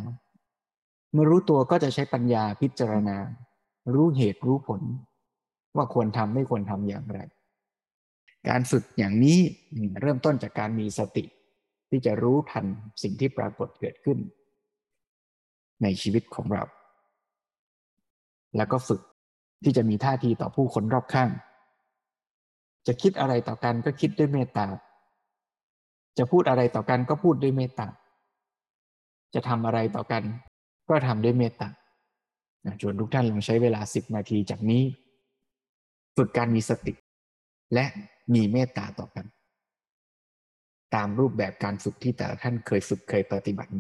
เมื่อรู้ตัวก็จะใช้ปัญญาพิจารณา รู้เหตุรู้ผล ว่าควรทำไม่ควรทำอย่างไร การฝึกอย่างนี้เริ่มต้นจากการมีสติ ที่จะรู้ทันสิ่งที่ปรากฏเกิดขึ้น ในชีวิตของเรา แล้วก็ฝึกที่จะมีท่าทีต่อผู้คนรอบข้าง จะคิดอะไรต่อกันก็คิดด้วยเมตตา จะพูดอะไรต่อกันก็พูดด้วยเมตตา จะทำอะไรต่อกันก็ทำด้วยเมตตา ชวนทุกท่านลองใช้เวลาสิบนาทีจากนี้ ฝึกการมีสติ และมีเมตตาต่อกัน ตามรูปแบบการฝึกที่แต่ละท่านเคยฝึกเคยปฏิบัติ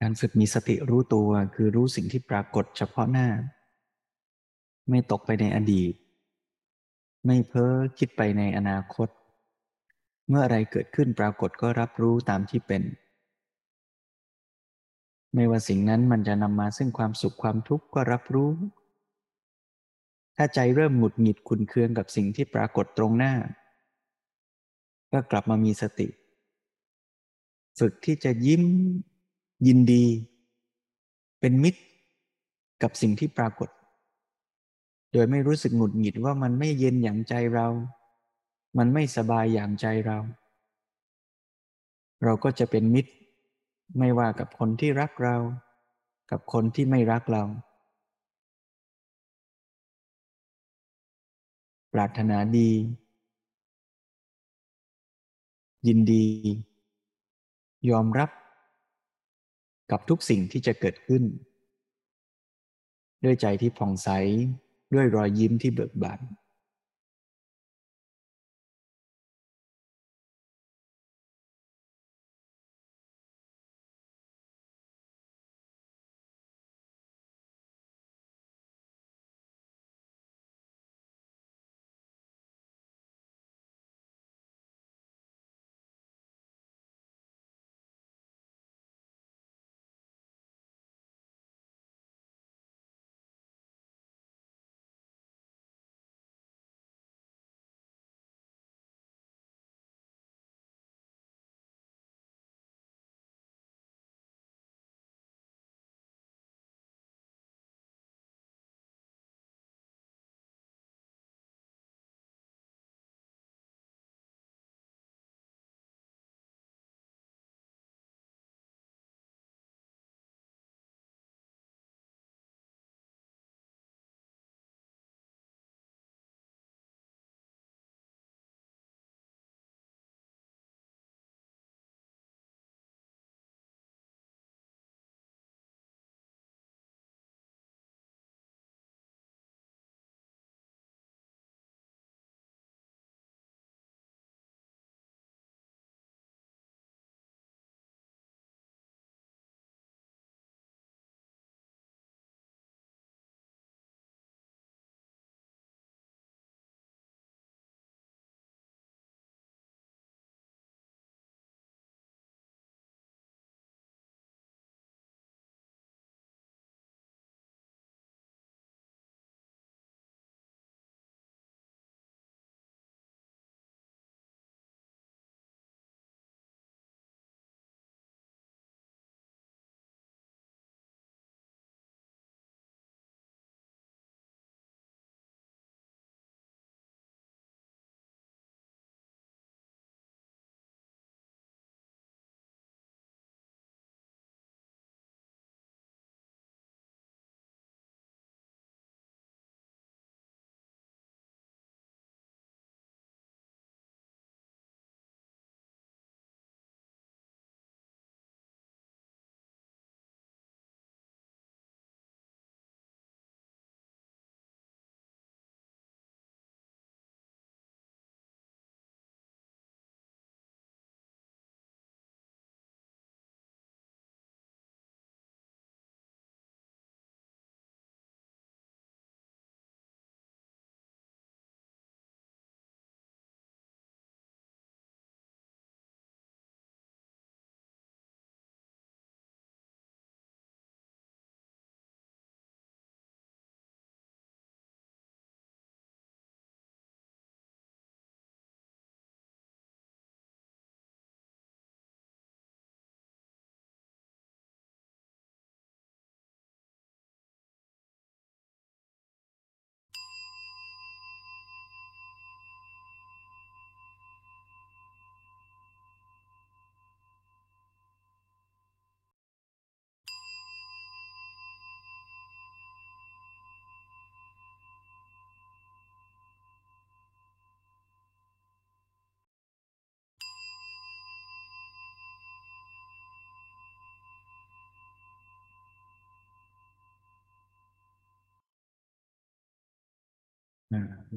การฝึกมีสติรู้ตัวคือรู้สิ่งที่ปรากฏเฉพาะหน้า ไม่ตกไปในอดีต ไม่เพ้อคิดไปในอนาคต เมื่ออะไรเกิดขึ้นปรากฏก็รับรู้ตามที่เป็น ไม่ว่าสิ่งนั้นมันจะนำมาซึ่งความสุขความทุกข์ก็รับรู้ ถ้าใจเริ่มหงุดหงิดขุนเคืองกับสิ่งที่ปรากฏตรงหน้า ก็กลับมามีสติ ฝึกที่จะยิ้ม ยินดี เป็นมิตรกับสิ่งที่ปรากฏ โดยไม่รู้สึกหงุดหงิดว่ามันไม่เย็นอย่างใจเรา มันไม่สบายอย่างใจเรา เราก็จะเป็นมิตร ไม่ว่ากับคนที่รักเรา กับคนที่ไม่รักเรา ปรารถนาดี ยินดี ยอมรับ กับทุกสิ่งที่จะเกิดขึ้น ด้วยใจที่ผ่องใสด้วยรอยยิ้มที่เบิกบาน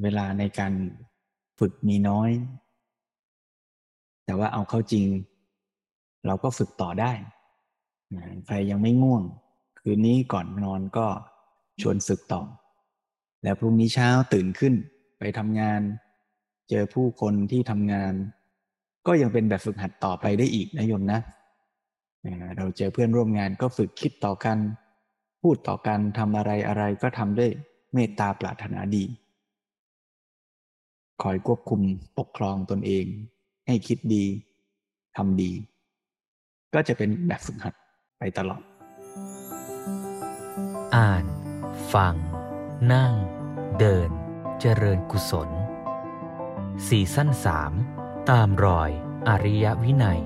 เวลาในการฝึกมีน้อย แต่ว่าเอาเข้าจริง เราก็ฝึกต่อได้ใครยังไม่ง่วง คืนนี้ก่อนนอนก็ชวนฝึกต่อ แล้วพรุ่งนี้เช้าตื่นขึ้นไปทำงาน เจอผู้คนที่ทำงาน ก็ยังเป็นแบบฝึกหัดต่อไปได้อีกนะโยมนะ เราเจอเพื่อนร่วมงานก็ฝึกคิดต่อกัน พูดต่อกันทำอะไรอะไรก็ทำด้วยเมตตาปรารถนาดี คอยควบคุมปกครองตนเอง ให้คิดดีทำดี ก็จะเป็นแบบฝึกหัดไปตลอด อ่าน ฟัง นั่ง เดิน เจริญกุศล สี่สั้นสาม ตามรอย อริยวินัย